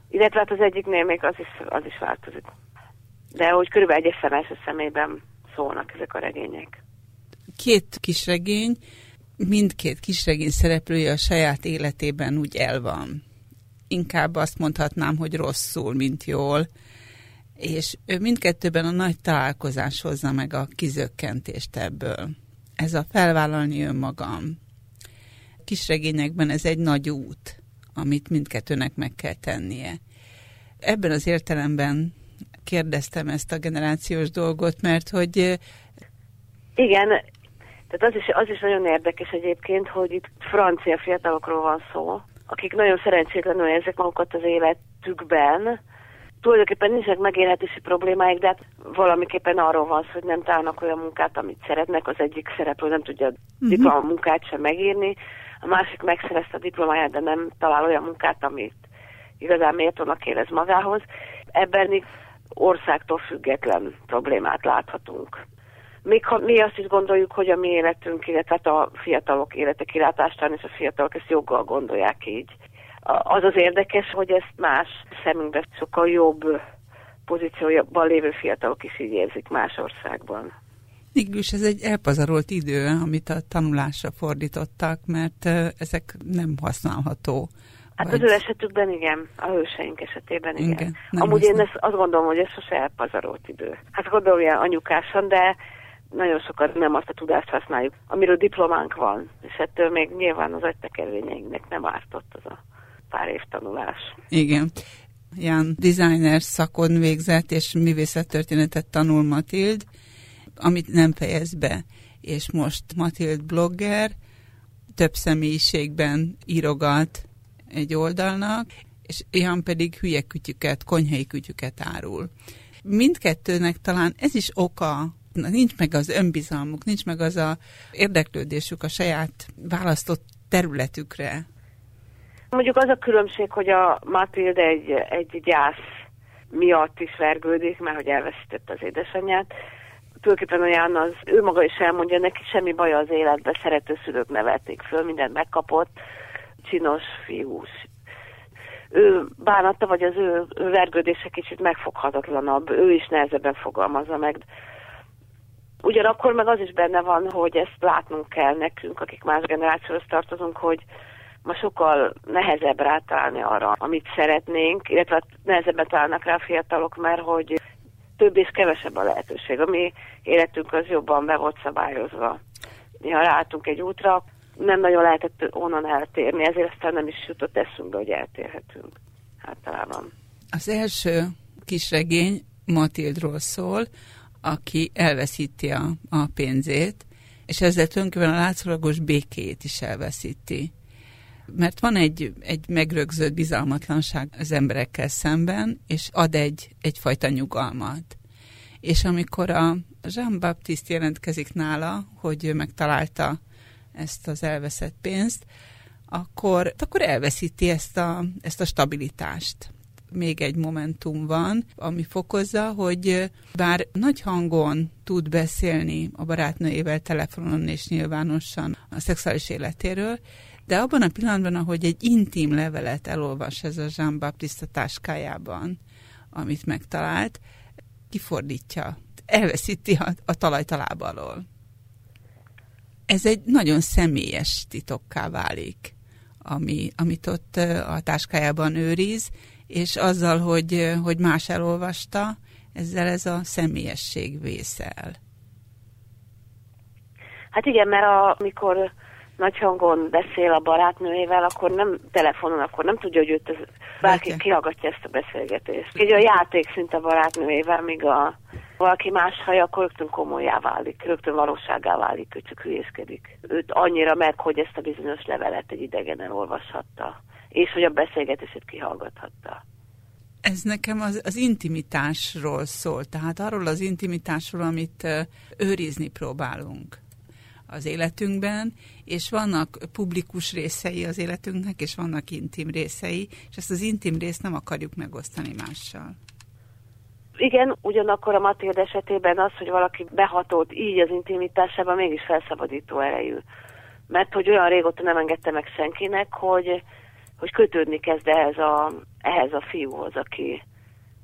Illetve hát az egyiknél még az is, az is változik. De hogy körülbelül egy első személyben szólnak ezek a regények. Két kisregény, mindkét kisregény szereplője a saját életében úgy el van. Inkább azt mondhatnám, hogy rosszul, mint jól. És mindkettőben a nagy találkozás hozza meg a kizökkentést ebből. Ez a felvállalni önmagam. Kisregényekben ez egy nagy út, amit mindkettőnek meg kell tennie. Ebben az értelemben kérdeztem ezt a generációs dolgot, mert hogy... Igen, tehát az is, az is nagyon érdekes egyébként, hogy itt francia fiatalokról van szó, akik nagyon szerencsétlenül érzek magukat az életükben, tulajdonképpen nincsenek megélhetési problémáik, de hát valamiképpen arról van szó, hogy nem találnak olyan munkát, amit szeretnek. Az egyik szereplő nem tudja a uh-huh. diplomamunkát sem megírni, a másik megszerezte a diplomáját, de nem talál olyan munkát, amit igazán méltónak érez magához. Ebben országtól független problémát láthatunk. Még ha mi azt is gondoljuk, hogy a mi életünk, illetve hát a fiatalok élete kilátástán, és a fiatalok ezt joggal gondolják így. Az az érdekes, hogy ezt más szemünkben sokkal jobb pozícióban lévő fiatalok is így érzik más országban. Mégis ez egy elpazarolt idő, amit a tanulásra fordítottak, mert ezek nem használható Hát vagy... az ő esetükben igen, a hőseink esetében igen. igen Amúgy én ezt azt gondolom, hogy ez sose elpazarolt idő. Hát gondolja anyukásan, de nagyon sokat nem azt a tudást használjuk, amiről diplománk van, és ettől még nyilván az agytekervényeinknek nem ártott az a pár év tanulás. Igen. Jan designer szakon végzett, és művészettörténetet tanul Matild, amit nem fejez be. És most Matild blogger, több személyiségben írogat egy oldalnak, és Jan pedig hülye kütyüket, konyhai kütyüket árul. Mindkettőnek talán ez is oka, nincs meg az önbizalmuk, nincs meg az a érdeklődésük a saját választott területükre. Mondjuk az a különbség, hogy a Matilde egy, egy gyász miatt is vergődik, mert hogy elveszítette az édesanyját. Tulajdonképpen olyan az, ő maga is elmondja, neki semmi baj az életbe, szerető szülők nevelték föl, mindent megkapott, csinos fiús. Ő bánata, vagy az ő vergődése kicsit megfoghatatlanabb, ő is nehezebben fogalmazza meg. Ugyanakkor meg az is benne van, hogy ezt látnunk kell nekünk, akik más generációhoz tartozunk, hogy ma sokkal nehezebb rátalálni arra, amit szeretnénk, illetve hát nehezebben találnak rá a fiatalok, mert hogy több és kevesebb a lehetőség. A mi életünk az jobban be volt szabályozva. Ha ráálltunk egy útra, nem nagyon lehetett onnan eltérni, ezért aztán nem is jutott eszünkbe, hogy eltérhetünk általában. Az első kisregény Matildról szól, aki elveszíti a, a pénzét, és ezzel tulajdonképpen a látszólagos békét is elveszíti. Mert van egy, egy megrögzött bizalmatlanság az emberekkel szemben, és ad egy, egyfajta nyugalmat. És amikor a Jean-Baptiste jelentkezik nála, hogy ő megtalálta ezt az elveszett pénzt, akkor, akkor elveszíti ezt a, ezt a stabilitást. Még egy momentum van, ami fokozza, hogy bár nagy hangon tud beszélni a barátnőjével telefonon és nyilvánosan a szexuális életéről, de abban a pillanatban, ahogy egy intim levelet elolvas ez a Jean Baptiste táskájában, amit megtalált, kifordítja, elveszíti a, a talajt a lába alól. Ez egy nagyon személyes titokká válik, ami, amit ott a táskájában őriz, és azzal, hogy, hogy más elolvasta, ezzel ez a személyesség vészel. Hát igen, mert a, amikor nagy hangon beszél a barátnőjével, akkor nem telefonon, akkor nem tudja, hogy őt ez, bárki kihallgatja ezt a beszélgetést. Egy a játék szint a barátnőjével, míg a valaki más haja, akkor rögtön komolyá válik, rögtön valóságá válik, ő csak hülyéskedik. Őt annyira meg, hogy ezt a bizonyos levelet egy idegen elolvashatta, és hogy a beszélgetését kihallgathatta. Ez nekem az, az intimitásról szól, tehát arról az intimitásról, amit őrizni próbálunk az életünkben, és vannak publikus részei az életünknek, és vannak intim részei, és ezt az intim részt nem akarjuk megosztani mással. Igen, ugyanakkor a Matilda esetében az, hogy valaki behatolt így az intimitásába, mégis felszabadító erejű. Mert hogy olyan régóta nem engedte meg senkinek, hogy, hogy kötődni kezd ehhez a, ehhez a fiúhoz, aki,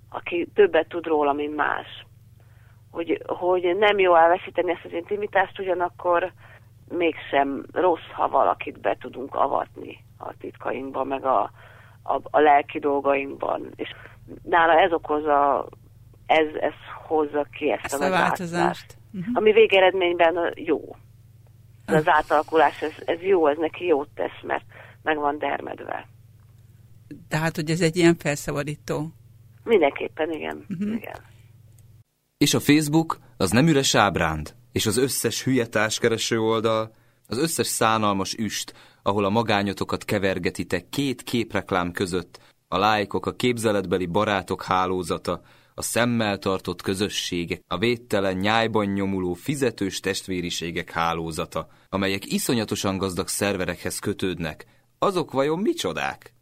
aki többet tud róla, mint más. Hogy, hogy nem jó elveszíteni ezt az intimitást, ugyanakkor mégsem rossz, ha valakit be tudunk avatni a titkainkban, meg a, a, a lelki dolgainkban. És nála ez okozza ez, ez hozza ki ezt, ezt a, a változást. Uh-huh. Ami végeredményben jó. Ez az átalakulás, ez, ez jó, ez neki jót tesz, mert meg van dermedve. Tehát, hogy ez egy ilyen felszabadító. Mindenképpen, igen. Uh-huh. igen. És a Facebook az nem üres ábránd, és az összes hülye társkereső oldal, az összes szánalmas üst, ahol a magányotokat kevergetitek két képreklám között, a lájkok, a képzeletbeli barátok hálózata, a szemmel tartott közösségek, a védtelen nyájban nyomuló fizetős testvériségek hálózata, amelyek iszonyatosan gazdag szerverekhez kötődnek, azok vajon micsodák?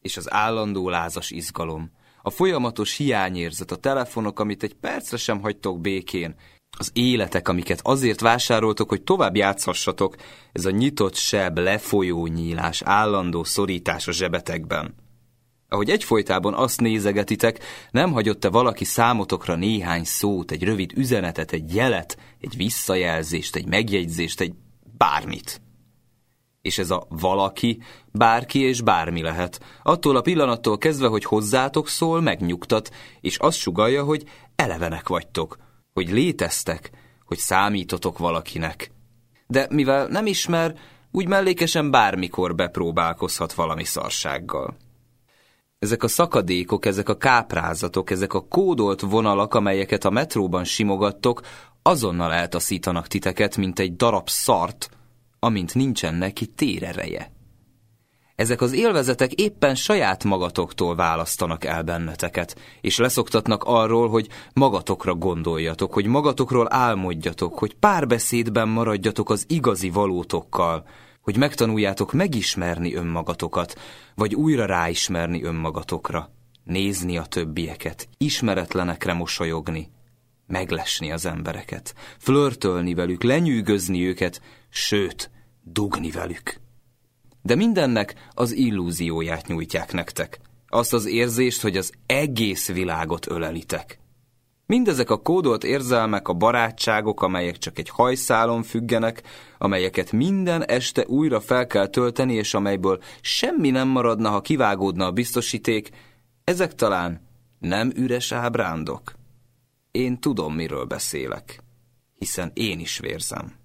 És az állandó lázas izgalom, a folyamatos hiányérzet, a telefonok, amit egy percre sem hagytok békén, az életek, amiket azért vásároltok, hogy tovább játszhassatok, ez a nyitott seb, lefolyó nyílás, állandó szorítás a zsebetekben. Ahogy egyfolytában azt nézegetitek, nem hagyott-e valaki számotokra néhány szót, egy rövid üzenetet, egy jelet, egy visszajelzést, egy megjegyzést, egy bármit. És ez a valaki, bárki és bármi lehet. Attól a pillanattól kezdve, hogy hozzátok szól, megnyugtat, és azt sugalja, hogy elevenek vagytok, hogy léteztek, hogy számítotok valakinek. De mivel nem ismer, úgy mellékesen bármikor bepróbálkozhat valami szarsággal. Ezek a szakadékok, ezek a káprázatok, ezek a kódolt vonalak, amelyeket a metróban simogattok, azonnal eltaszítanak titeket, mint egy darab szart, amint nincsen neki térereje. Ezek az élvezetek éppen saját magatoktól választanak el benneteket, és leszoktatnak arról, hogy magatokra gondoljatok, hogy magatokról álmodjatok, hogy párbeszédben maradjatok az igazi valótokkal, hogy megtanuljátok megismerni önmagatokat, vagy újra ráismerni önmagatokra, nézni a többieket, ismeretlenekre mosolyogni, meglesni az embereket, flörtölni velük, lenyűgözni őket, sőt, dugni velük. De mindennek az illúzióját nyújtják nektek, azt az érzést, hogy az egész világot ölelitek. Mindezek a kódolt érzelmek, a barátságok, amelyek csak egy hajszálon függenek, amelyeket minden este újra fel kell tölteni, és amelyből semmi nem maradna, ha kivágódna a biztosíték, ezek talán nem üres ábrándok. Én tudom, miről beszélek, hiszen én is vérzem.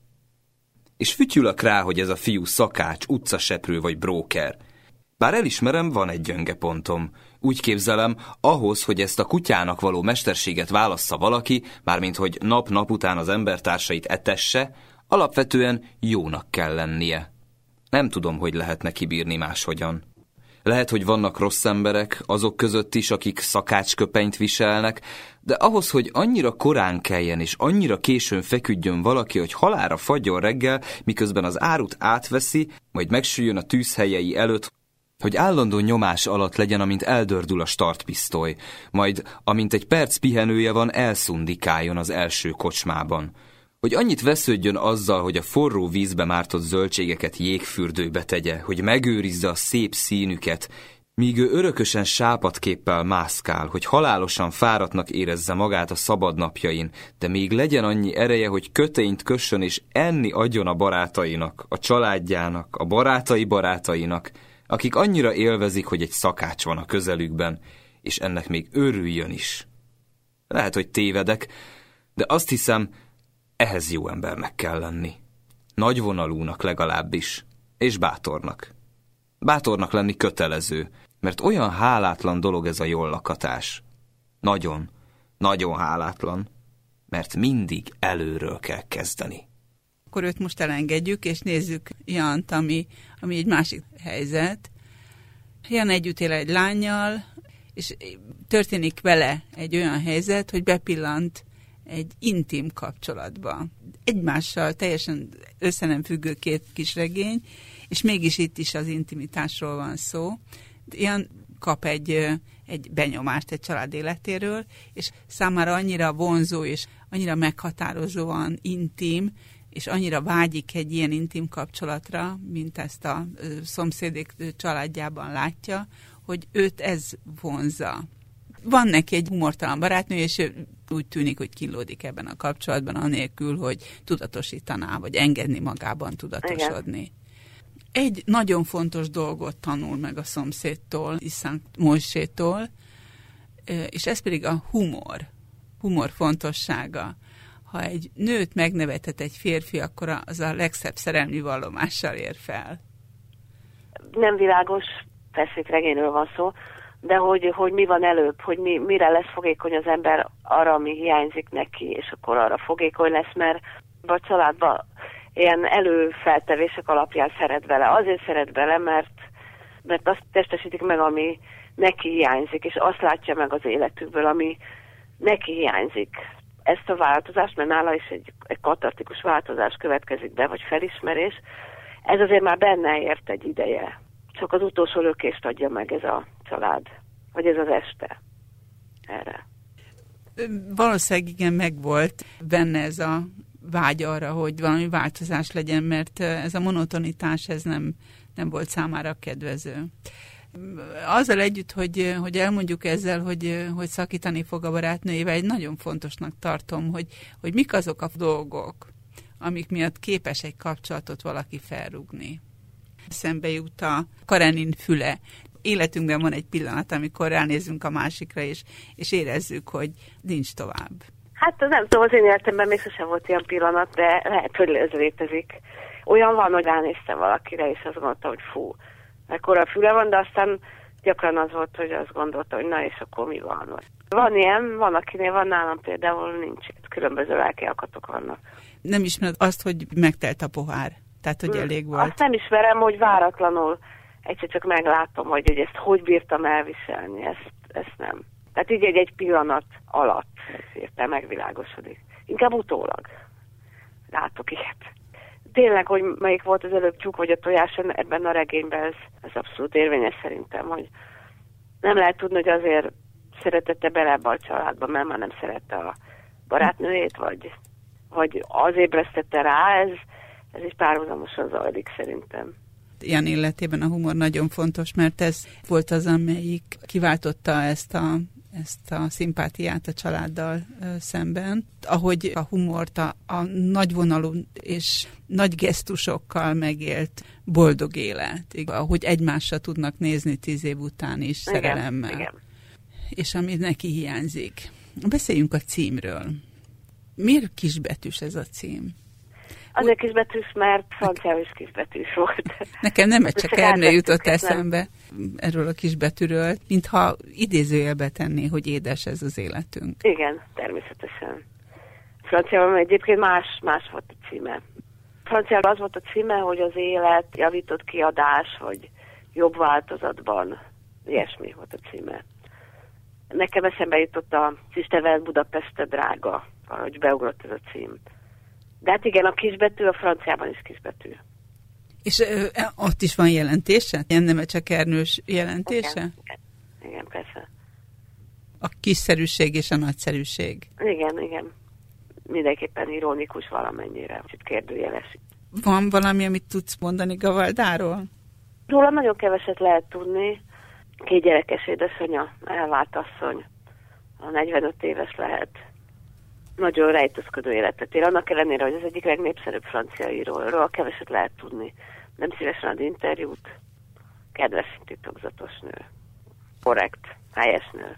És fütyülök rá, hogy ez a fiú szakács, utcaseprő vagy bróker. Bár elismerem, van egy gyönge pontom – úgy képzelem, ahhoz, hogy ezt a kutyának való mesterséget válassza valaki, mármint hogy nap-nap után az embertársait etesse, alapvetően jónak kell lennie. Nem tudom, hogy lehetne kibírni máshogyan. Lehet, hogy vannak rossz emberek, azok között is, akik szakácsköpenyt viselnek, de ahhoz, hogy annyira korán keljen és annyira későn feküdjön valaki, hogy halára fagyjon reggel, miközben az árut átveszi, majd megsüljön a tűzhelyei előtt, hogy állandó nyomás alatt legyen, amint eldördül a startpisztoly, majd, amint egy perc pihenője van, elszundikáljon az első kocsmában. Hogy annyit vesződjön azzal, hogy a forró vízbe mártott zöldségeket jégfürdőbe tegye, hogy megőrizze a szép színüket, míg ő örökösen sápatképpel mászkál, hogy halálosan fáradtnak érezze magát a szabadnapjain, de még legyen annyi ereje, hogy köteint kössön és enni adjon a barátainak, a családjának, a barátai barátainak, akik annyira élvezik, hogy egy szakács van a közelükben, és ennek még örüljön is. Lehet, hogy tévedek, de azt hiszem, ehhez jó embernek kell lenni. Nagyvonalúnak legalábbis, és bátornak. Bátornak lenni kötelező, mert olyan hálátlan dolog ez a jól lakatás. Nagyon, nagyon hálátlan, mert mindig előről kell kezdeni akkor őt most elengedjük, és nézzük Jant, ami, ami egy másik helyzet. Jan együtt él egy lányjal, és történik vele egy olyan helyzet, hogy bepillant egy intim kapcsolatba. Egymással teljesen össze függő két kis regény, és mégis itt is az intimitásról van szó. Ilyen kap egy, egy benyomást egy család életéről, és számára annyira vonzó és annyira meghatározóan intim, és annyira vágyik egy ilyen intim kapcsolatra, mint ezt a szomszédék családjában látja, hogy őt ez vonza. Van neki egy humortalan barátnő, és úgy tűnik, hogy kínlódik ebben a kapcsolatban, anélkül, hogy tudatosítaná, vagy engedni magában tudatosodni. Igen. Egy nagyon fontos dolgot tanul meg a szomszédtól, Iszánk Moisétól, és ez pedig a humor. Humor fontossága. Ha egy nőt megnevetett egy férfi, akkor az a legszebb szerelmi vallomással ér fel. Nem világos, regényről van szó, de hogy, hogy mi van előbb, hogy mi, mire lesz fogékony az ember arra, ami hiányzik neki, és akkor arra fogékony lesz, mert a családban ilyen előfeltevések alapján szeret bele. Azért szeret bele, mert, mert azt testesítik meg, ami neki hiányzik, és azt látja meg az életükből, ami neki hiányzik. Ezt a változást, mert nála is egy, egy katartikus változás következik be, vagy felismerés, ez azért már benne ért egy ideje. Csak az utolsó lökést adja meg ez a család, vagy ez az este erre. Valószínűleg igen, megvolt benne ez a vágy arra, hogy valami változás legyen, mert ez a monotonitás ez nem, nem volt számára kedvező. Azzal együtt, hogy, hogy elmondjuk ezzel, hogy, hogy szakítani fog a barátnőjével, egy nagyon fontosnak tartom, hogy, hogy mik azok a dolgok, amik miatt képes egy kapcsolatot valaki felrúgni. Szembe jut a Karenin füle. Életünkben van egy pillanat, amikor ránézünk a másikra, és, és érezzük, hogy nincs tovább Hát nem tudom, az én életemben még sosem volt ilyen pillanat, de lehet, hogy ez létezik. Olyan van, hogy ránéztem valakire, és azt gondolta, hogy fú, ekkora füle van, de aztán gyakran az volt, hogy azt gondolta, hogy na és akkor mi van. Van ilyen, van akinél van nálam például nincs. Különböző lelki akatok vannak. Nem ismered azt, hogy megtelt a pohár? Tehát, hogy elég volt? Azt nem ismerem, hogy váratlanul egyszer csak meglátom, hogy, hogy ezt hogy bírtam elviselni, ezt, ezt nem. Tehát így egy, egy pillanat alatt értem megvilágosodik. Inkább utólag látok ilyet. Tényleg, hogy melyik volt az előbb csuk vagy a tojás ebben a regényben, ez, ez abszolút érvényes szerintem, hogy nem lehet tudni, hogy azért szeretette bele ebbe a családba, mert már nem szerette a barátnőjét, vagy, vagy az ébresztette rá, ez, ez is párhuzamosan zajlik szerintem ilyen életében a humor nagyon fontos, mert ez volt az, amelyik kiváltotta ezt a ezt a szimpátiát a családdal szemben, ahogy a humort a, a nagyvonalú és nagy gesztusokkal megélt boldog élet, ahogy egymásra tudnak nézni tíz év után is igen, szerelemmel. Igen. És ami neki hiányzik. Beszéljünk a címről. Miért kisbetűs ez a cím? Azért kisbetűs, mert franciául is kisbetűs volt. Nekem nem egy csak Ernő jutott eszembe erről a kisbetűről, mintha idézőjelbe tenné, hogy édes ez az életünk. Igen, természetesen. Franciául egyébként más, más volt a címe. Franciául az volt a címe, hogy az élet javított kiadás, vagy jobb változatban. Ilyesmi volt a címe. Nekem eszembe jutott a Tisztevel Budapeste drága, ahogy beugrott ez a cím. De hát igen, a kisbetű a franciában is kisbetű. És ö, ott is van jelentése? Ilyen nem csak ernős jelentése? Igen, igen, igen, persze. A kiszerűség és a nagyszerűség. Igen, igen. Mindenképpen ironikus valamennyire, kicsit kérdőjeles. Van valami, amit tudsz mondani Gavaldáról? Róla nagyon keveset lehet tudni. Két gyerekes édesanyja, elvált asszony. A 45 éves lehet nagyon rejtőzködő életet él, annak ellenére, hogy az egyik legnépszerűbb francia íróról keveset lehet tudni. Nem szívesen ad interjút, kedves titokzatos nő. Korrekt, helyes nő.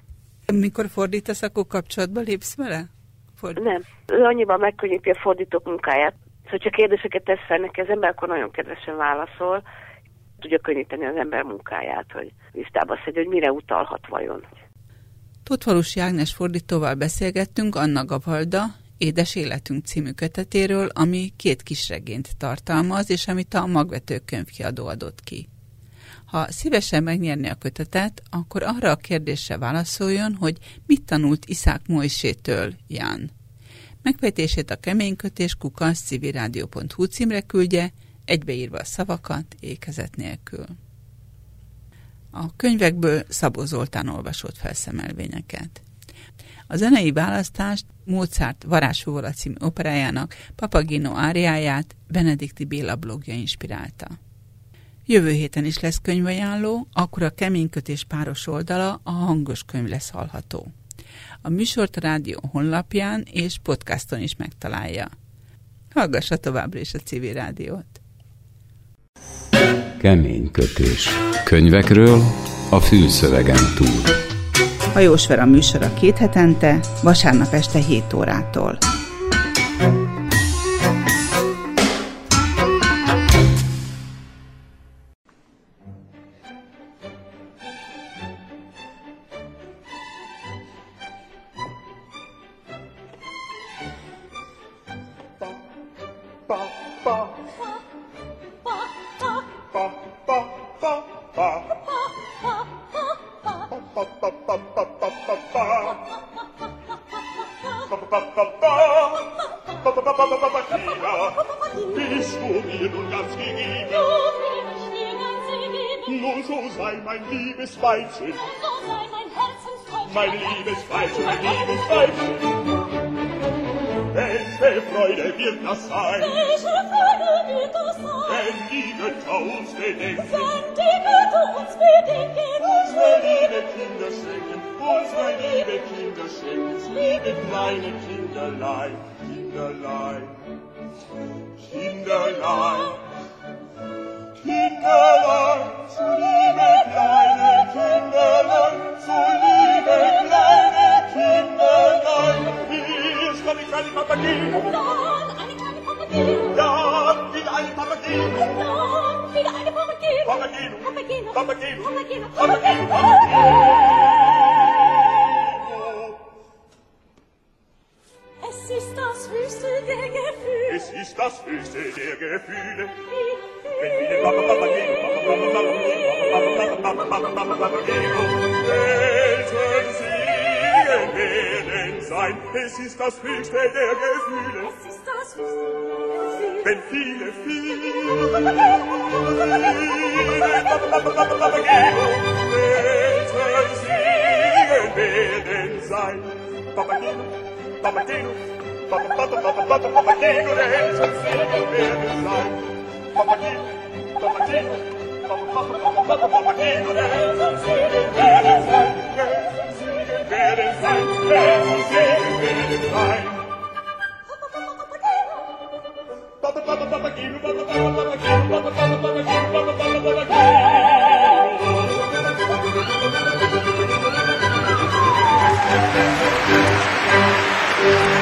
Mikor fordítasz, akkor kapcsolatba lépsz vele? Ford... Nem. Ő annyiban megkönnyíti a fordítók munkáját, hogy csak kérdéseket tesz fel neki az ember, akkor nagyon kedvesen válaszol, tudja könnyíteni az ember munkáját, hogy tisztába szedje, hogy mire utalhat vajon. Tótvalusi Ágnes fordítóval beszélgettünk Anna Gavalda Édes Életünk című kötetéről, ami két kisregényt tartalmaz, és amit a Magvető könyvkiadó adott ki. Ha szívesen megnyerni a kötetet, akkor arra a kérdésre válaszoljon, hogy mit tanult Iszák Moisétől Jan. Megfejtését a keménykötés kukasz civilrádió.hu címre küldje, egybeírva a szavakat, ékezet nélkül. A könyvekből Szabó Zoltán olvasott felszemelvényeket. A zenei választást Mozart Varázsfúvola című operájának Papagino áriáját Benedikti Béla blogja inspirálta. Jövő héten is lesz könyvajánló, akkor a keménykötés páros oldala a hangos könyv lesz hallható. A műsort a rádió honlapján és podcaston is megtalálja. Hallgassa továbbra is a civil rádiót. Kemény kötés. Könyvekről a fülszövegen túl. Hajós Vera műsora két hetente, vasárnap este 7 órától. zur Ewigkeit. Welche Freude wird das sein? Welche Freude wird das sein? Wenn die Götter uns bedenken. Wenn die Götter uns bedenken. Unsere liebe Kinder schenken. Unsere liebe Kinder schenken. Liebe kleine Kinderlein. Kinderlein. Kinderlein. Kinderlein. Liebe kleine Kinderlein. So liebe an die kleine Papagei. Dann an die kleine Papagei. Dann wieder eine Papagei. Dann wieder eine Papagei. Papagei. Papagei. Papagei. Papagei. Papagei. Es ist das höchste der Gefühle. Es ist das höchste der Gefühle. Wenn wir den Papa gehen Papa Papagei, Papa Papagei, Papa Papagei, Papa Papagei, Papa Papagei, Seelen sein, es ist das höchste der Gefühle. Es ist das höchste der Gefühle. Wenn viele, viele, viele, werden sein, wer muss Seelen werden sein. Papa, Papa, Papa, Gino, Papa, Papa, Papa, Gino, Papa, Papa, Papa, Gino, Papa, Papa, Papa, Gino.